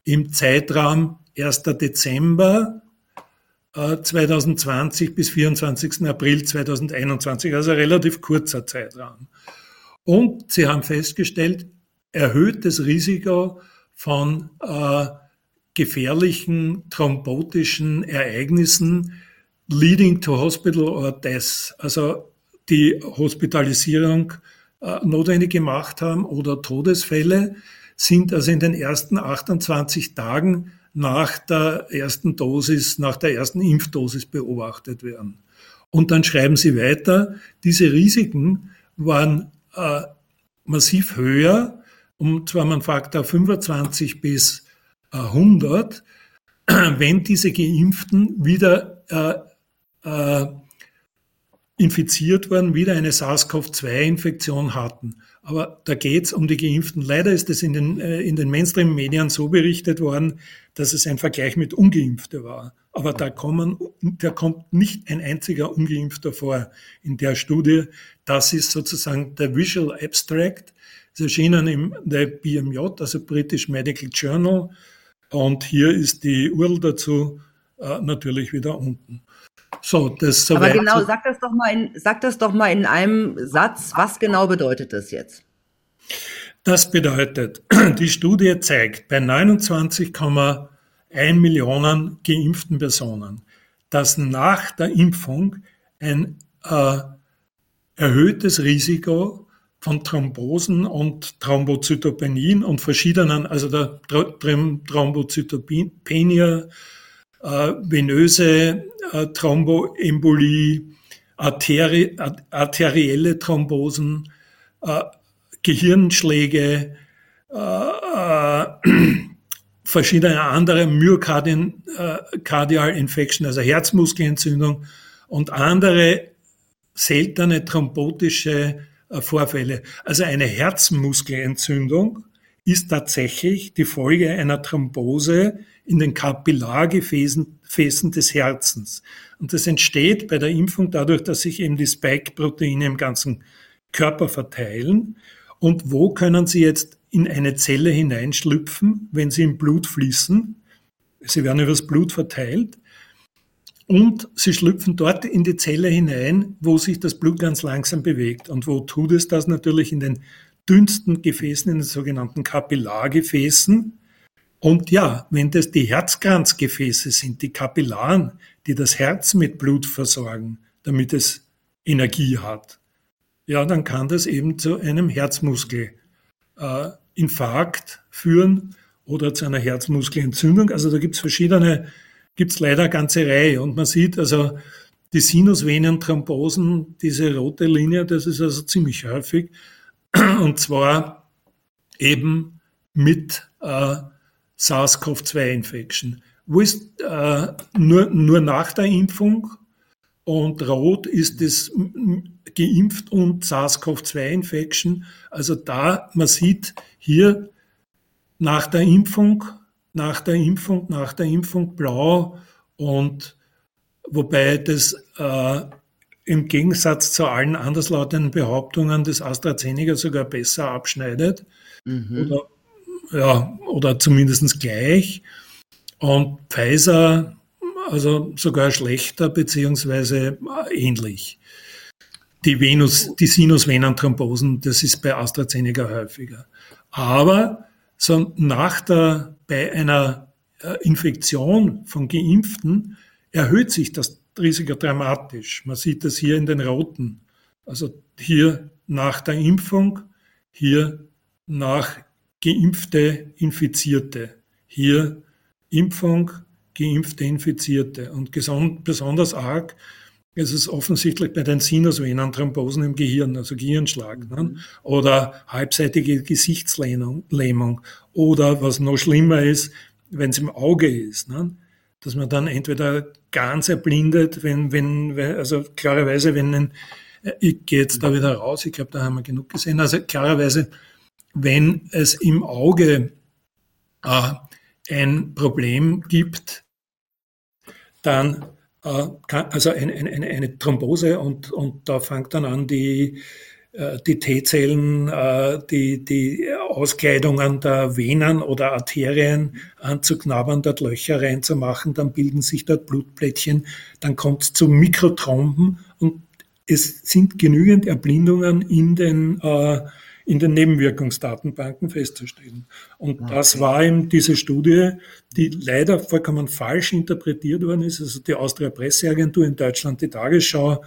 Speaker 2: Im Zeitraum 1. Dezember 2020 äh, bis 24. April 2021, also relativ kurzer Zeitraum. Und sie haben festgestellt, erhöhtes Risiko von äh, gefährlichen thrombotischen Ereignissen leading to hospital or death, also die Hospitalisierung äh, notwendig gemacht haben oder Todesfälle, sind also in den ersten 28 Tagen nach der ersten Dosis, nach der ersten Impfdosis beobachtet werden. Und dann schreiben sie weiter, diese Risiken waren äh, massiv höher, um zwar man Faktor 25 bis äh, 100, [clears throat] wenn diese Geimpften wieder äh, äh, infiziert worden, wieder eine SARS-CoV-2-Infektion hatten. Aber da geht es um die Geimpften. Leider ist es in den, äh, in den Mainstream-Medien so berichtet worden, dass es ein Vergleich mit Ungeimpfte war. Aber da, kommen, da kommt nicht ein einziger Ungeimpfter vor in der Studie. Das ist sozusagen der Visual Abstract. Es erschienen im der BMJ, also British Medical Journal. Und hier ist die URL dazu äh, natürlich wieder unten. So, das
Speaker 1: Aber genau, sag das doch mal in, sag das doch mal in einem Satz. Was genau bedeutet das jetzt?
Speaker 2: Das bedeutet, [clears throat] die Studie zeigt bei 29,1 Millionen geimpften Personen, dass nach der Impfung ein äh, erhöhtes Risiko von Thrombosen und Thrombozytopenien und verschiedenen, also der Thrombozytopenie, äh, venöse äh, Thromboembolie, arteri arterielle Thrombosen, äh, Gehirnschläge, äh, äh, [clears throat] verschiedene andere Myocardial äh, Infection, also Herzmuskelentzündung und andere seltene thrombotische äh, Vorfälle. Also eine Herzmuskelentzündung ist tatsächlich die Folge einer Thrombose in den Kapillargefäßen des Herzens. Und das entsteht bei der Impfung dadurch, dass sich eben die Spike-Proteine im ganzen Körper verteilen. Und wo können sie jetzt in eine Zelle hineinschlüpfen, wenn sie im Blut fließen? Sie werden übers Blut verteilt. Und sie schlüpfen dort in die Zelle hinein, wo sich das Blut ganz langsam bewegt. Und wo tut es das? Natürlich in den dünnsten Gefäßen, in den sogenannten Kapillargefäßen. Und ja, wenn das die Herzkranzgefäße sind, die Kapillaren, die das Herz mit Blut versorgen, damit es Energie hat, ja, dann kann das eben zu einem Herzmuskelinfarkt äh, führen oder zu einer Herzmuskelentzündung. Also da gibt es verschiedene gibt es leider eine ganze Reihe. Und man sieht also die Sinusvenenthrombosen, diese rote Linie, das ist also ziemlich häufig. Und zwar eben mit äh, SARS-CoV-2-Infection. Wo ist äh, nur, nur nach der Impfung und rot ist es geimpft und SARS-CoV-2-Infection. Also da, man sieht hier nach der Impfung nach der Impfung, nach der Impfung blau und wobei das äh, im Gegensatz zu allen anderslautenden Behauptungen des AstraZeneca sogar besser abschneidet mhm. oder, ja, oder zumindest gleich und Pfizer also sogar schlechter beziehungsweise ähnlich. Die Venus, die Sinusvenenthrombosen, das ist bei AstraZeneca häufiger. Aber so nach der, bei einer äh, Infektion von Geimpften erhöht sich das Risiko dramatisch. Man sieht das hier in den roten. Also hier nach der Impfung, hier nach geimpfte Infizierte. Hier Impfung, geimpfte Infizierte. Und besonders arg es ist offensichtlich bei den Sinusvenenthrombosen im Gehirn, also Gehirnschlag, ne? oder halbseitige Gesichtslähmung, oder was noch schlimmer ist, wenn es im Auge ist, ne? dass man dann entweder ganz erblindet, wenn, wenn, also klarerweise, wenn ein, ich gehe jetzt da wieder raus, ich glaube, da haben wir genug gesehen, also klarerweise, wenn es im Auge äh, ein Problem gibt, dann äh, also eine, eine, eine Thrombose und, und da fängt dann an die, äh, die T-Zellen, äh, die, die Auskleidungen der Venen oder Arterien anzuknabbern, dort Löcher reinzumachen, dann bilden sich dort Blutplättchen, dann kommt es zu Mikrothromben und es sind genügend Erblindungen in den äh, in den Nebenwirkungsdatenbanken festzustellen. Und okay. das war eben diese Studie, die leider vollkommen falsch interpretiert worden ist. Also die Austria Presseagentur in Deutschland, die Tagesschau,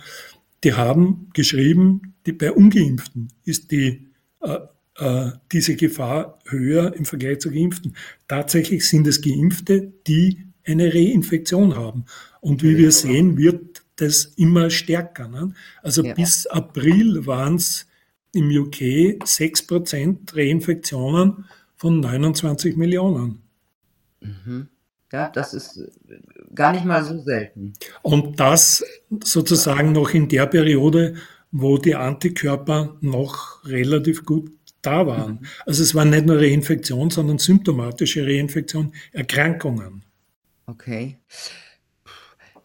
Speaker 2: die haben geschrieben, die, bei Ungeimpften ist die, äh, äh, diese Gefahr höher im Vergleich zu Geimpften. Tatsächlich sind es Geimpfte, die eine Reinfektion haben. Und wie wir sehen, wird das immer stärker. Ne? Also ja. bis April waren es im UK 6% Reinfektionen von 29 Millionen.
Speaker 1: Mhm. Ja, das ist gar nicht mal so selten.
Speaker 2: Und das sozusagen noch in der Periode, wo die Antikörper noch relativ gut da waren. Mhm. Also es war nicht nur Reinfektion, sondern symptomatische Reinfektion, Erkrankungen.
Speaker 1: Okay.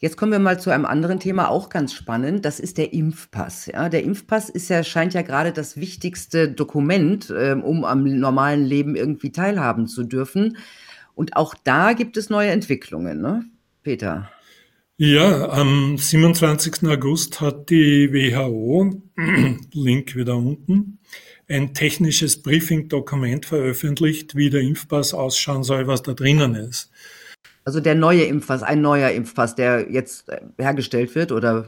Speaker 1: Jetzt kommen wir mal zu einem anderen Thema, auch ganz spannend. Das ist der Impfpass. Ja, der Impfpass ist ja, scheint ja gerade das wichtigste Dokument, äh, um am normalen Leben irgendwie teilhaben zu dürfen. Und auch da gibt es neue Entwicklungen, ne? Peter.
Speaker 2: Ja, am 27. August hat die WHO, [clears throat] Link wieder unten, ein technisches Briefing-Dokument veröffentlicht, wie der Impfpass ausschauen soll, was da drinnen ist.
Speaker 1: Also der neue Impfpass, ein neuer Impfpass, der jetzt äh, hergestellt wird, oder?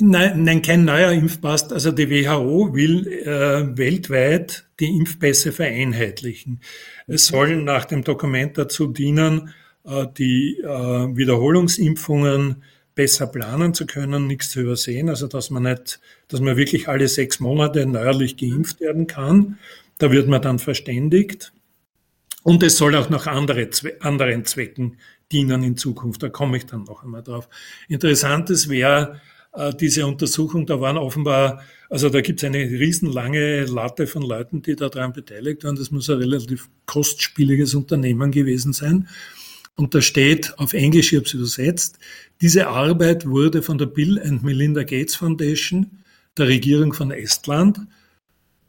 Speaker 2: Nein, nein, kein neuer Impfpass. Also die WHO will äh, weltweit die Impfpässe vereinheitlichen. Es soll nach dem Dokument dazu dienen, äh, die äh, Wiederholungsimpfungen besser planen zu können, nichts zu übersehen, also dass man nicht, dass man wirklich alle sechs Monate neuerlich geimpft werden kann. Da wird man dann verständigt. Und es soll auch noch andere, anderen Zwecken dienen in Zukunft. Da komme ich dann noch einmal drauf. Interessantes wäre äh, diese Untersuchung, da waren offenbar, also da gibt es eine riesenlange Latte von Leuten, die daran beteiligt waren. Das muss ein relativ kostspieliges Unternehmen gewesen sein. Und da steht auf Englisch, ich habe es übersetzt, diese Arbeit wurde von der Bill and Melinda Gates Foundation, der Regierung von Estland,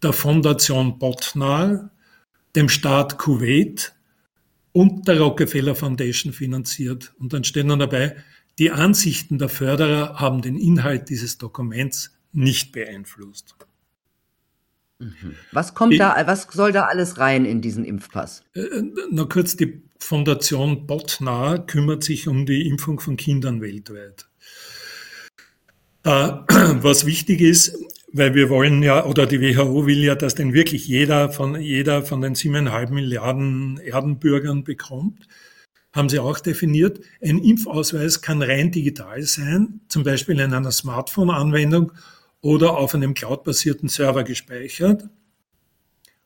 Speaker 2: der Fondation Botnar, dem Staat Kuwait und der Rockefeller Foundation finanziert. Und dann stehen dann dabei, die Ansichten der Förderer haben den Inhalt dieses Dokuments nicht beeinflusst.
Speaker 1: Mhm. Was kommt da, was soll da alles rein in diesen Impfpass? Äh,
Speaker 2: äh noch kurz, die Fondation Botnar kümmert sich um die Impfung von Kindern weltweit. Äh, [clears throat] was wichtig ist, weil wir wollen ja, oder die WHO will ja, dass denn wirklich jeder von, jeder von den siebeneinhalb Milliarden Erdenbürgern bekommt, haben sie auch definiert. Ein Impfausweis kann rein digital sein, zum Beispiel in einer Smartphone-Anwendung oder auf einem cloudbasierten Server gespeichert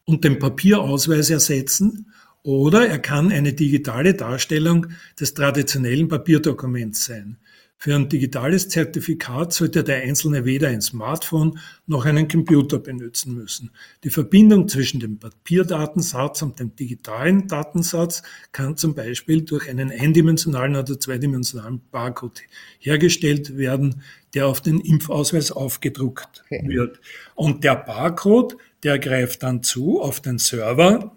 Speaker 2: und den Papierausweis ersetzen oder er kann eine digitale Darstellung des traditionellen Papierdokuments sein. Für ein digitales Zertifikat sollte der Einzelne weder ein Smartphone noch einen Computer benutzen müssen. Die Verbindung zwischen dem Papierdatensatz und dem digitalen Datensatz kann zum Beispiel durch einen eindimensionalen oder zweidimensionalen Barcode hergestellt werden, der auf den Impfausweis aufgedruckt okay. wird. Und der Barcode, der greift dann zu auf den Server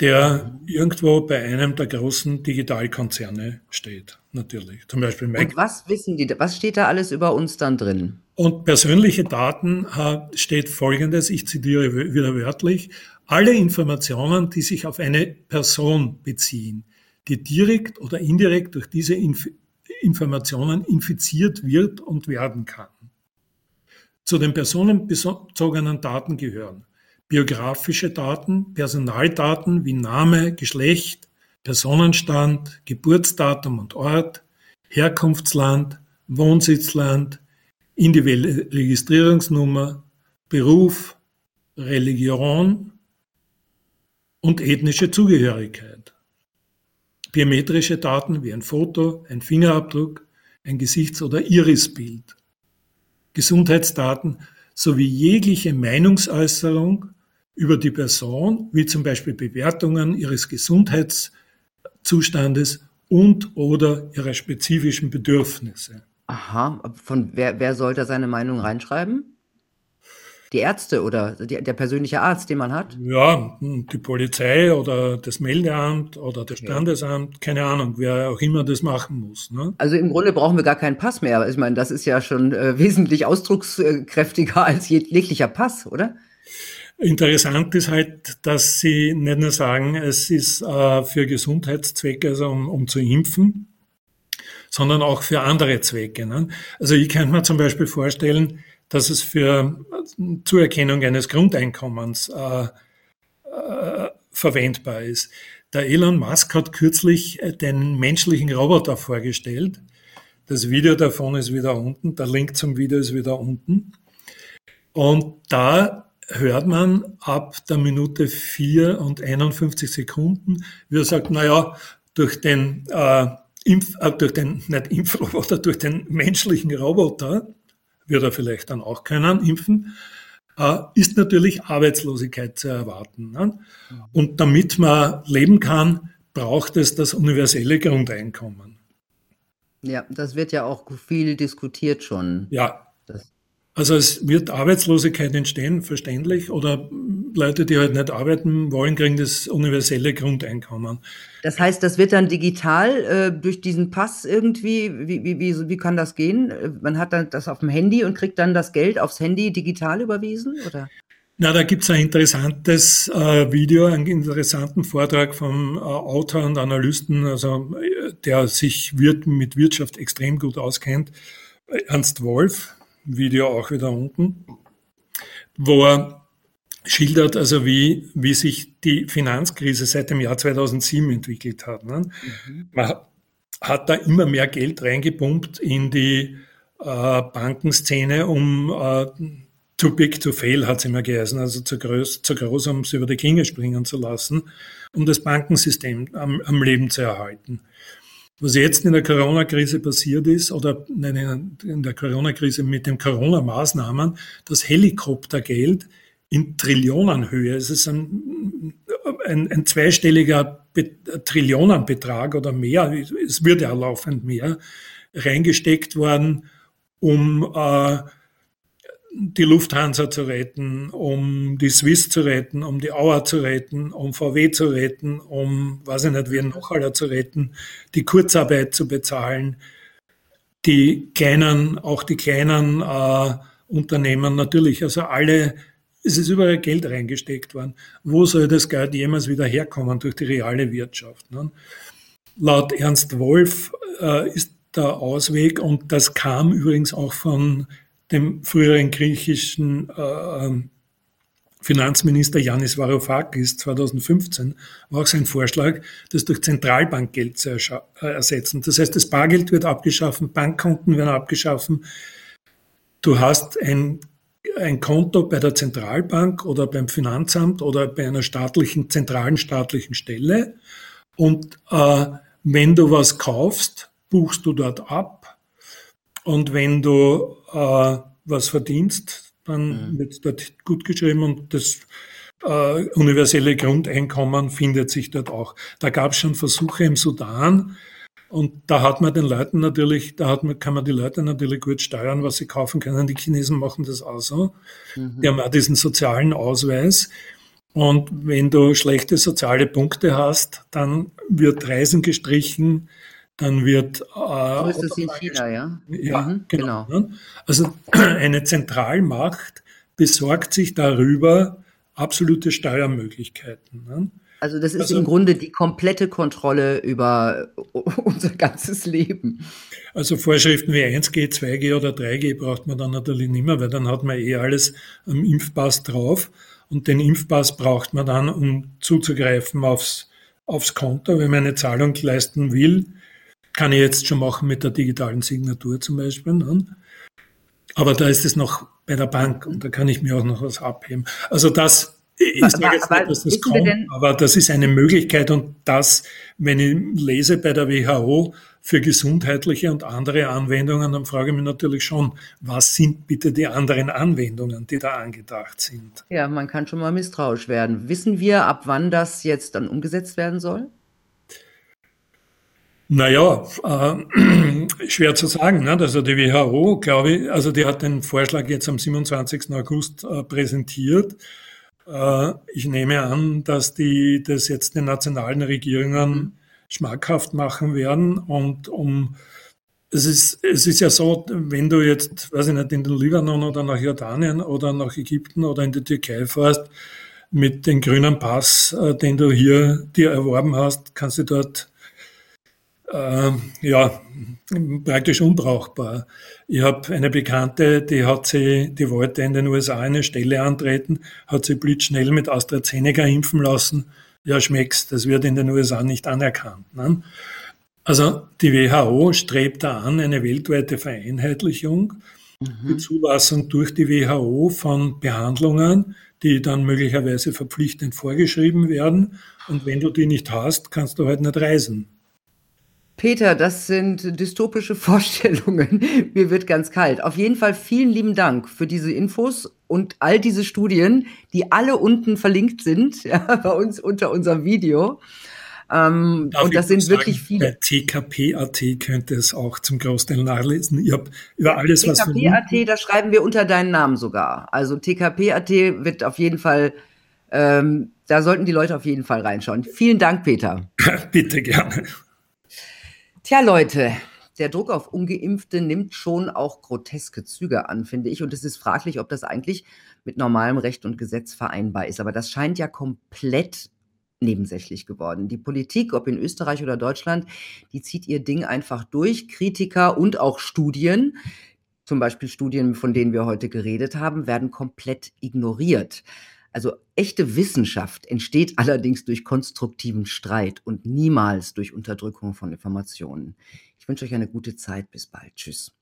Speaker 2: der irgendwo bei einem der großen Digitalkonzerne steht, natürlich. Zum Beispiel
Speaker 1: Mac. Und was wissen die, was steht da alles über uns dann drin?
Speaker 2: Und persönliche Daten steht folgendes, ich zitiere wieder wörtlich, alle Informationen, die sich auf eine Person beziehen, die direkt oder indirekt durch diese Inf Informationen infiziert wird und werden kann. Zu den personenbezogenen Daten gehören biografische Daten, Personaldaten wie Name, Geschlecht, Personenstand, Geburtsdatum und Ort, Herkunftsland, Wohnsitzland, individuelle Registrierungsnummer, Beruf, Religion und ethnische Zugehörigkeit. Biometrische Daten wie ein Foto, ein Fingerabdruck, ein Gesichts- oder Irisbild. Gesundheitsdaten sowie jegliche Meinungsäußerung über die Person, wie zum Beispiel Bewertungen ihres Gesundheitszustandes und oder ihrer spezifischen Bedürfnisse.
Speaker 1: Aha, von wer, wer soll da seine Meinung reinschreiben? Die Ärzte oder die, der persönliche Arzt, den man hat?
Speaker 2: Ja, die Polizei oder das Meldeamt oder das Standesamt, keine Ahnung, wer auch immer das machen muss. Ne?
Speaker 1: Also im Grunde brauchen wir gar keinen Pass mehr. Ich meine, das ist ja schon äh, wesentlich ausdruckskräftiger als jeglicher Pass, oder?
Speaker 2: Interessant ist halt, dass sie nicht nur sagen, es ist äh, für Gesundheitszwecke, also um, um, zu impfen, sondern auch für andere Zwecke. Ne? Also ich könnte mir zum Beispiel vorstellen, dass es für Zuerkennung eines Grundeinkommens äh, äh, verwendbar ist. Der Elon Musk hat kürzlich den menschlichen Roboter vorgestellt. Das Video davon ist wieder unten, der Link zum Video ist wieder unten. Und da hört man ab der Minute 4 und 51 Sekunden, wie er sagt, naja, durch den, äh, Impf, äh, durch den, nicht Impfroboter, [laughs] durch den menschlichen Roboter, wird er vielleicht dann auch können, impfen, äh, ist natürlich Arbeitslosigkeit zu erwarten. Ne? Und damit man leben kann, braucht es das universelle Grundeinkommen.
Speaker 1: Ja, das wird ja auch viel diskutiert schon.
Speaker 2: Ja, also es wird Arbeitslosigkeit entstehen, verständlich, oder Leute, die halt nicht arbeiten wollen, kriegen das universelle Grundeinkommen.
Speaker 1: Das heißt, das wird dann digital äh, durch diesen Pass irgendwie, wie, wie, wie, wie kann das gehen? Man hat dann das auf dem Handy und kriegt dann das Geld aufs Handy digital überwiesen, oder?
Speaker 2: Na, da gibt's ein interessantes äh, Video, einen interessanten Vortrag vom äh, Autor und Analysten, also der sich wird, mit Wirtschaft extrem gut auskennt, Ernst Wolf, Video auch wieder unten, wo er schildert, also wie, wie sich die Finanzkrise seit dem Jahr 2007 entwickelt hat. Ne? Mhm. Man hat da immer mehr Geld reingepumpt in die äh, Bankenszene, um äh, too big to fail, hat es immer geheißen, also zu groß, zu groß, um es über die Klinge springen zu lassen, um das Bankensystem am, am Leben zu erhalten. Was jetzt in der Corona-Krise passiert ist, oder nein, in der Corona-Krise mit den Corona-Maßnahmen, das Helikoptergeld in Trillionenhöhe, es ist ein, ein, ein zweistelliger Be Trillionenbetrag oder mehr, es wird ja laufend mehr, reingesteckt worden, um äh, die Lufthansa zu retten, um die Swiss zu retten, um die Auer zu retten, um VW zu retten, um, weiß ich nicht, wen noch alle zu retten, die Kurzarbeit zu bezahlen, die kleinen, auch die kleinen äh, Unternehmen natürlich, also alle, es ist überall Geld reingesteckt worden. Wo soll das Geld jemals wieder herkommen durch die reale Wirtschaft? Ne? Laut Ernst Wolf äh, ist der Ausweg, und das kam übrigens auch von dem früheren griechischen äh, ähm, Finanzminister Yanis Varoufakis 2015 war auch sein Vorschlag, das durch Zentralbankgeld zu äh, ersetzen. Das heißt, das Bargeld wird abgeschaffen, Bankkonten werden abgeschaffen. Du hast ein, ein Konto bei der Zentralbank oder beim Finanzamt oder bei einer staatlichen, zentralen staatlichen Stelle. Und äh, wenn du was kaufst, buchst du dort ab. Und wenn du äh, was verdienst, dann mhm. wird dort gut geschrieben und das äh, universelle Grundeinkommen findet sich dort auch. Da gab es schon Versuche im Sudan und da hat man den Leuten natürlich, da hat man, kann man die Leute natürlich gut steuern, was sie kaufen können. Die Chinesen machen das auch so. Mhm. Die haben auch diesen sozialen Ausweis. Und wenn du schlechte soziale Punkte hast, dann wird Reisen gestrichen, dann wird.
Speaker 1: Äh, so ist das in China, ja?
Speaker 2: Ja, mhm, genau. genau. Also [clears throat] eine Zentralmacht besorgt sich darüber absolute Steuermöglichkeiten. Ne?
Speaker 1: Also das ist also, im Grunde die komplette Kontrolle über [laughs] unser ganzes Leben.
Speaker 2: Also Vorschriften wie 1G, 2G oder 3G braucht man dann natürlich nicht mehr, weil dann hat man eh alles am Impfpass drauf. Und den Impfpass braucht man dann, um zuzugreifen aufs, aufs Konto, wenn man eine Zahlung leisten will kann ich jetzt schon machen mit der digitalen Signatur zum Beispiel. Ne? Aber da ist es noch bei der Bank und da kann ich mir auch noch was abheben. Also das, ich sage jetzt nicht, dass das kommt, aber das ist eine Möglichkeit und das, wenn ich lese bei der WHO für gesundheitliche und andere Anwendungen, dann frage ich mich natürlich schon, was sind bitte die anderen Anwendungen, die da angedacht sind?
Speaker 1: Ja, man kann schon mal misstrauisch werden. Wissen wir, ab wann das jetzt dann umgesetzt werden soll?
Speaker 2: Naja, äh, [clears throat] schwer zu sagen. Ne? Also die WHO, glaube ich, also die hat den Vorschlag jetzt am 27. August äh, präsentiert. Äh, ich nehme an, dass die das jetzt den nationalen Regierungen schmackhaft machen werden und um es ist, es ist ja so, wenn du jetzt, weiß ich nicht, in den Libanon oder nach Jordanien oder nach Ägypten oder in die Türkei fährst, mit dem grünen Pass, äh, den du hier dir erworben hast, kannst du dort äh, ja, praktisch unbrauchbar. Ich habe eine Bekannte, die hat sie, die wollte in den USA eine Stelle antreten, hat sie blitzschnell mit AstraZeneca impfen lassen. Ja, schmeckt's, das wird in den USA nicht anerkannt. Ne? Also die WHO strebt da an eine weltweite Vereinheitlichung, mhm. die Zulassung durch die WHO von Behandlungen, die dann möglicherweise verpflichtend vorgeschrieben werden. Und wenn du die nicht hast, kannst du halt nicht reisen.
Speaker 1: Peter, das sind dystopische [laughs] Vorstellungen. Mir wird ganz kalt. Auf jeden Fall vielen lieben Dank für diese Infos und all diese Studien, die alle unten verlinkt sind, [laughs] ja, bei uns unter unserem Video. Ähm, und das sind sagen, wirklich viele.
Speaker 2: Bei TKP.at könnt ihr es auch zum Großteil nachlesen. Ich habe über alles,
Speaker 1: TKP was TKP.at, da schreiben wir unter deinen Namen sogar. Also TKP.at wird auf jeden Fall Ähm, da sollten die Leute auf jeden Fall reinschauen. Vielen Dank, Peter. [laughs]
Speaker 2: Bitte gerne.
Speaker 1: Tja, Leute, der Druck auf Ungeimpfte nimmt schon auch groteske Züge an, finde ich. Und es ist fraglich, ob das eigentlich mit normalem Recht und Gesetz vereinbar ist. Aber das scheint ja komplett nebensächlich geworden. Die Politik, ob in Österreich oder Deutschland, die zieht ihr Ding einfach durch. Kritiker und auch Studien, zum Beispiel Studien, von denen wir heute geredet haben, werden komplett ignoriert. Also echte Wissenschaft entsteht allerdings durch konstruktiven Streit und niemals durch Unterdrückung von Informationen. Ich wünsche euch eine gute Zeit. Bis bald. Tschüss.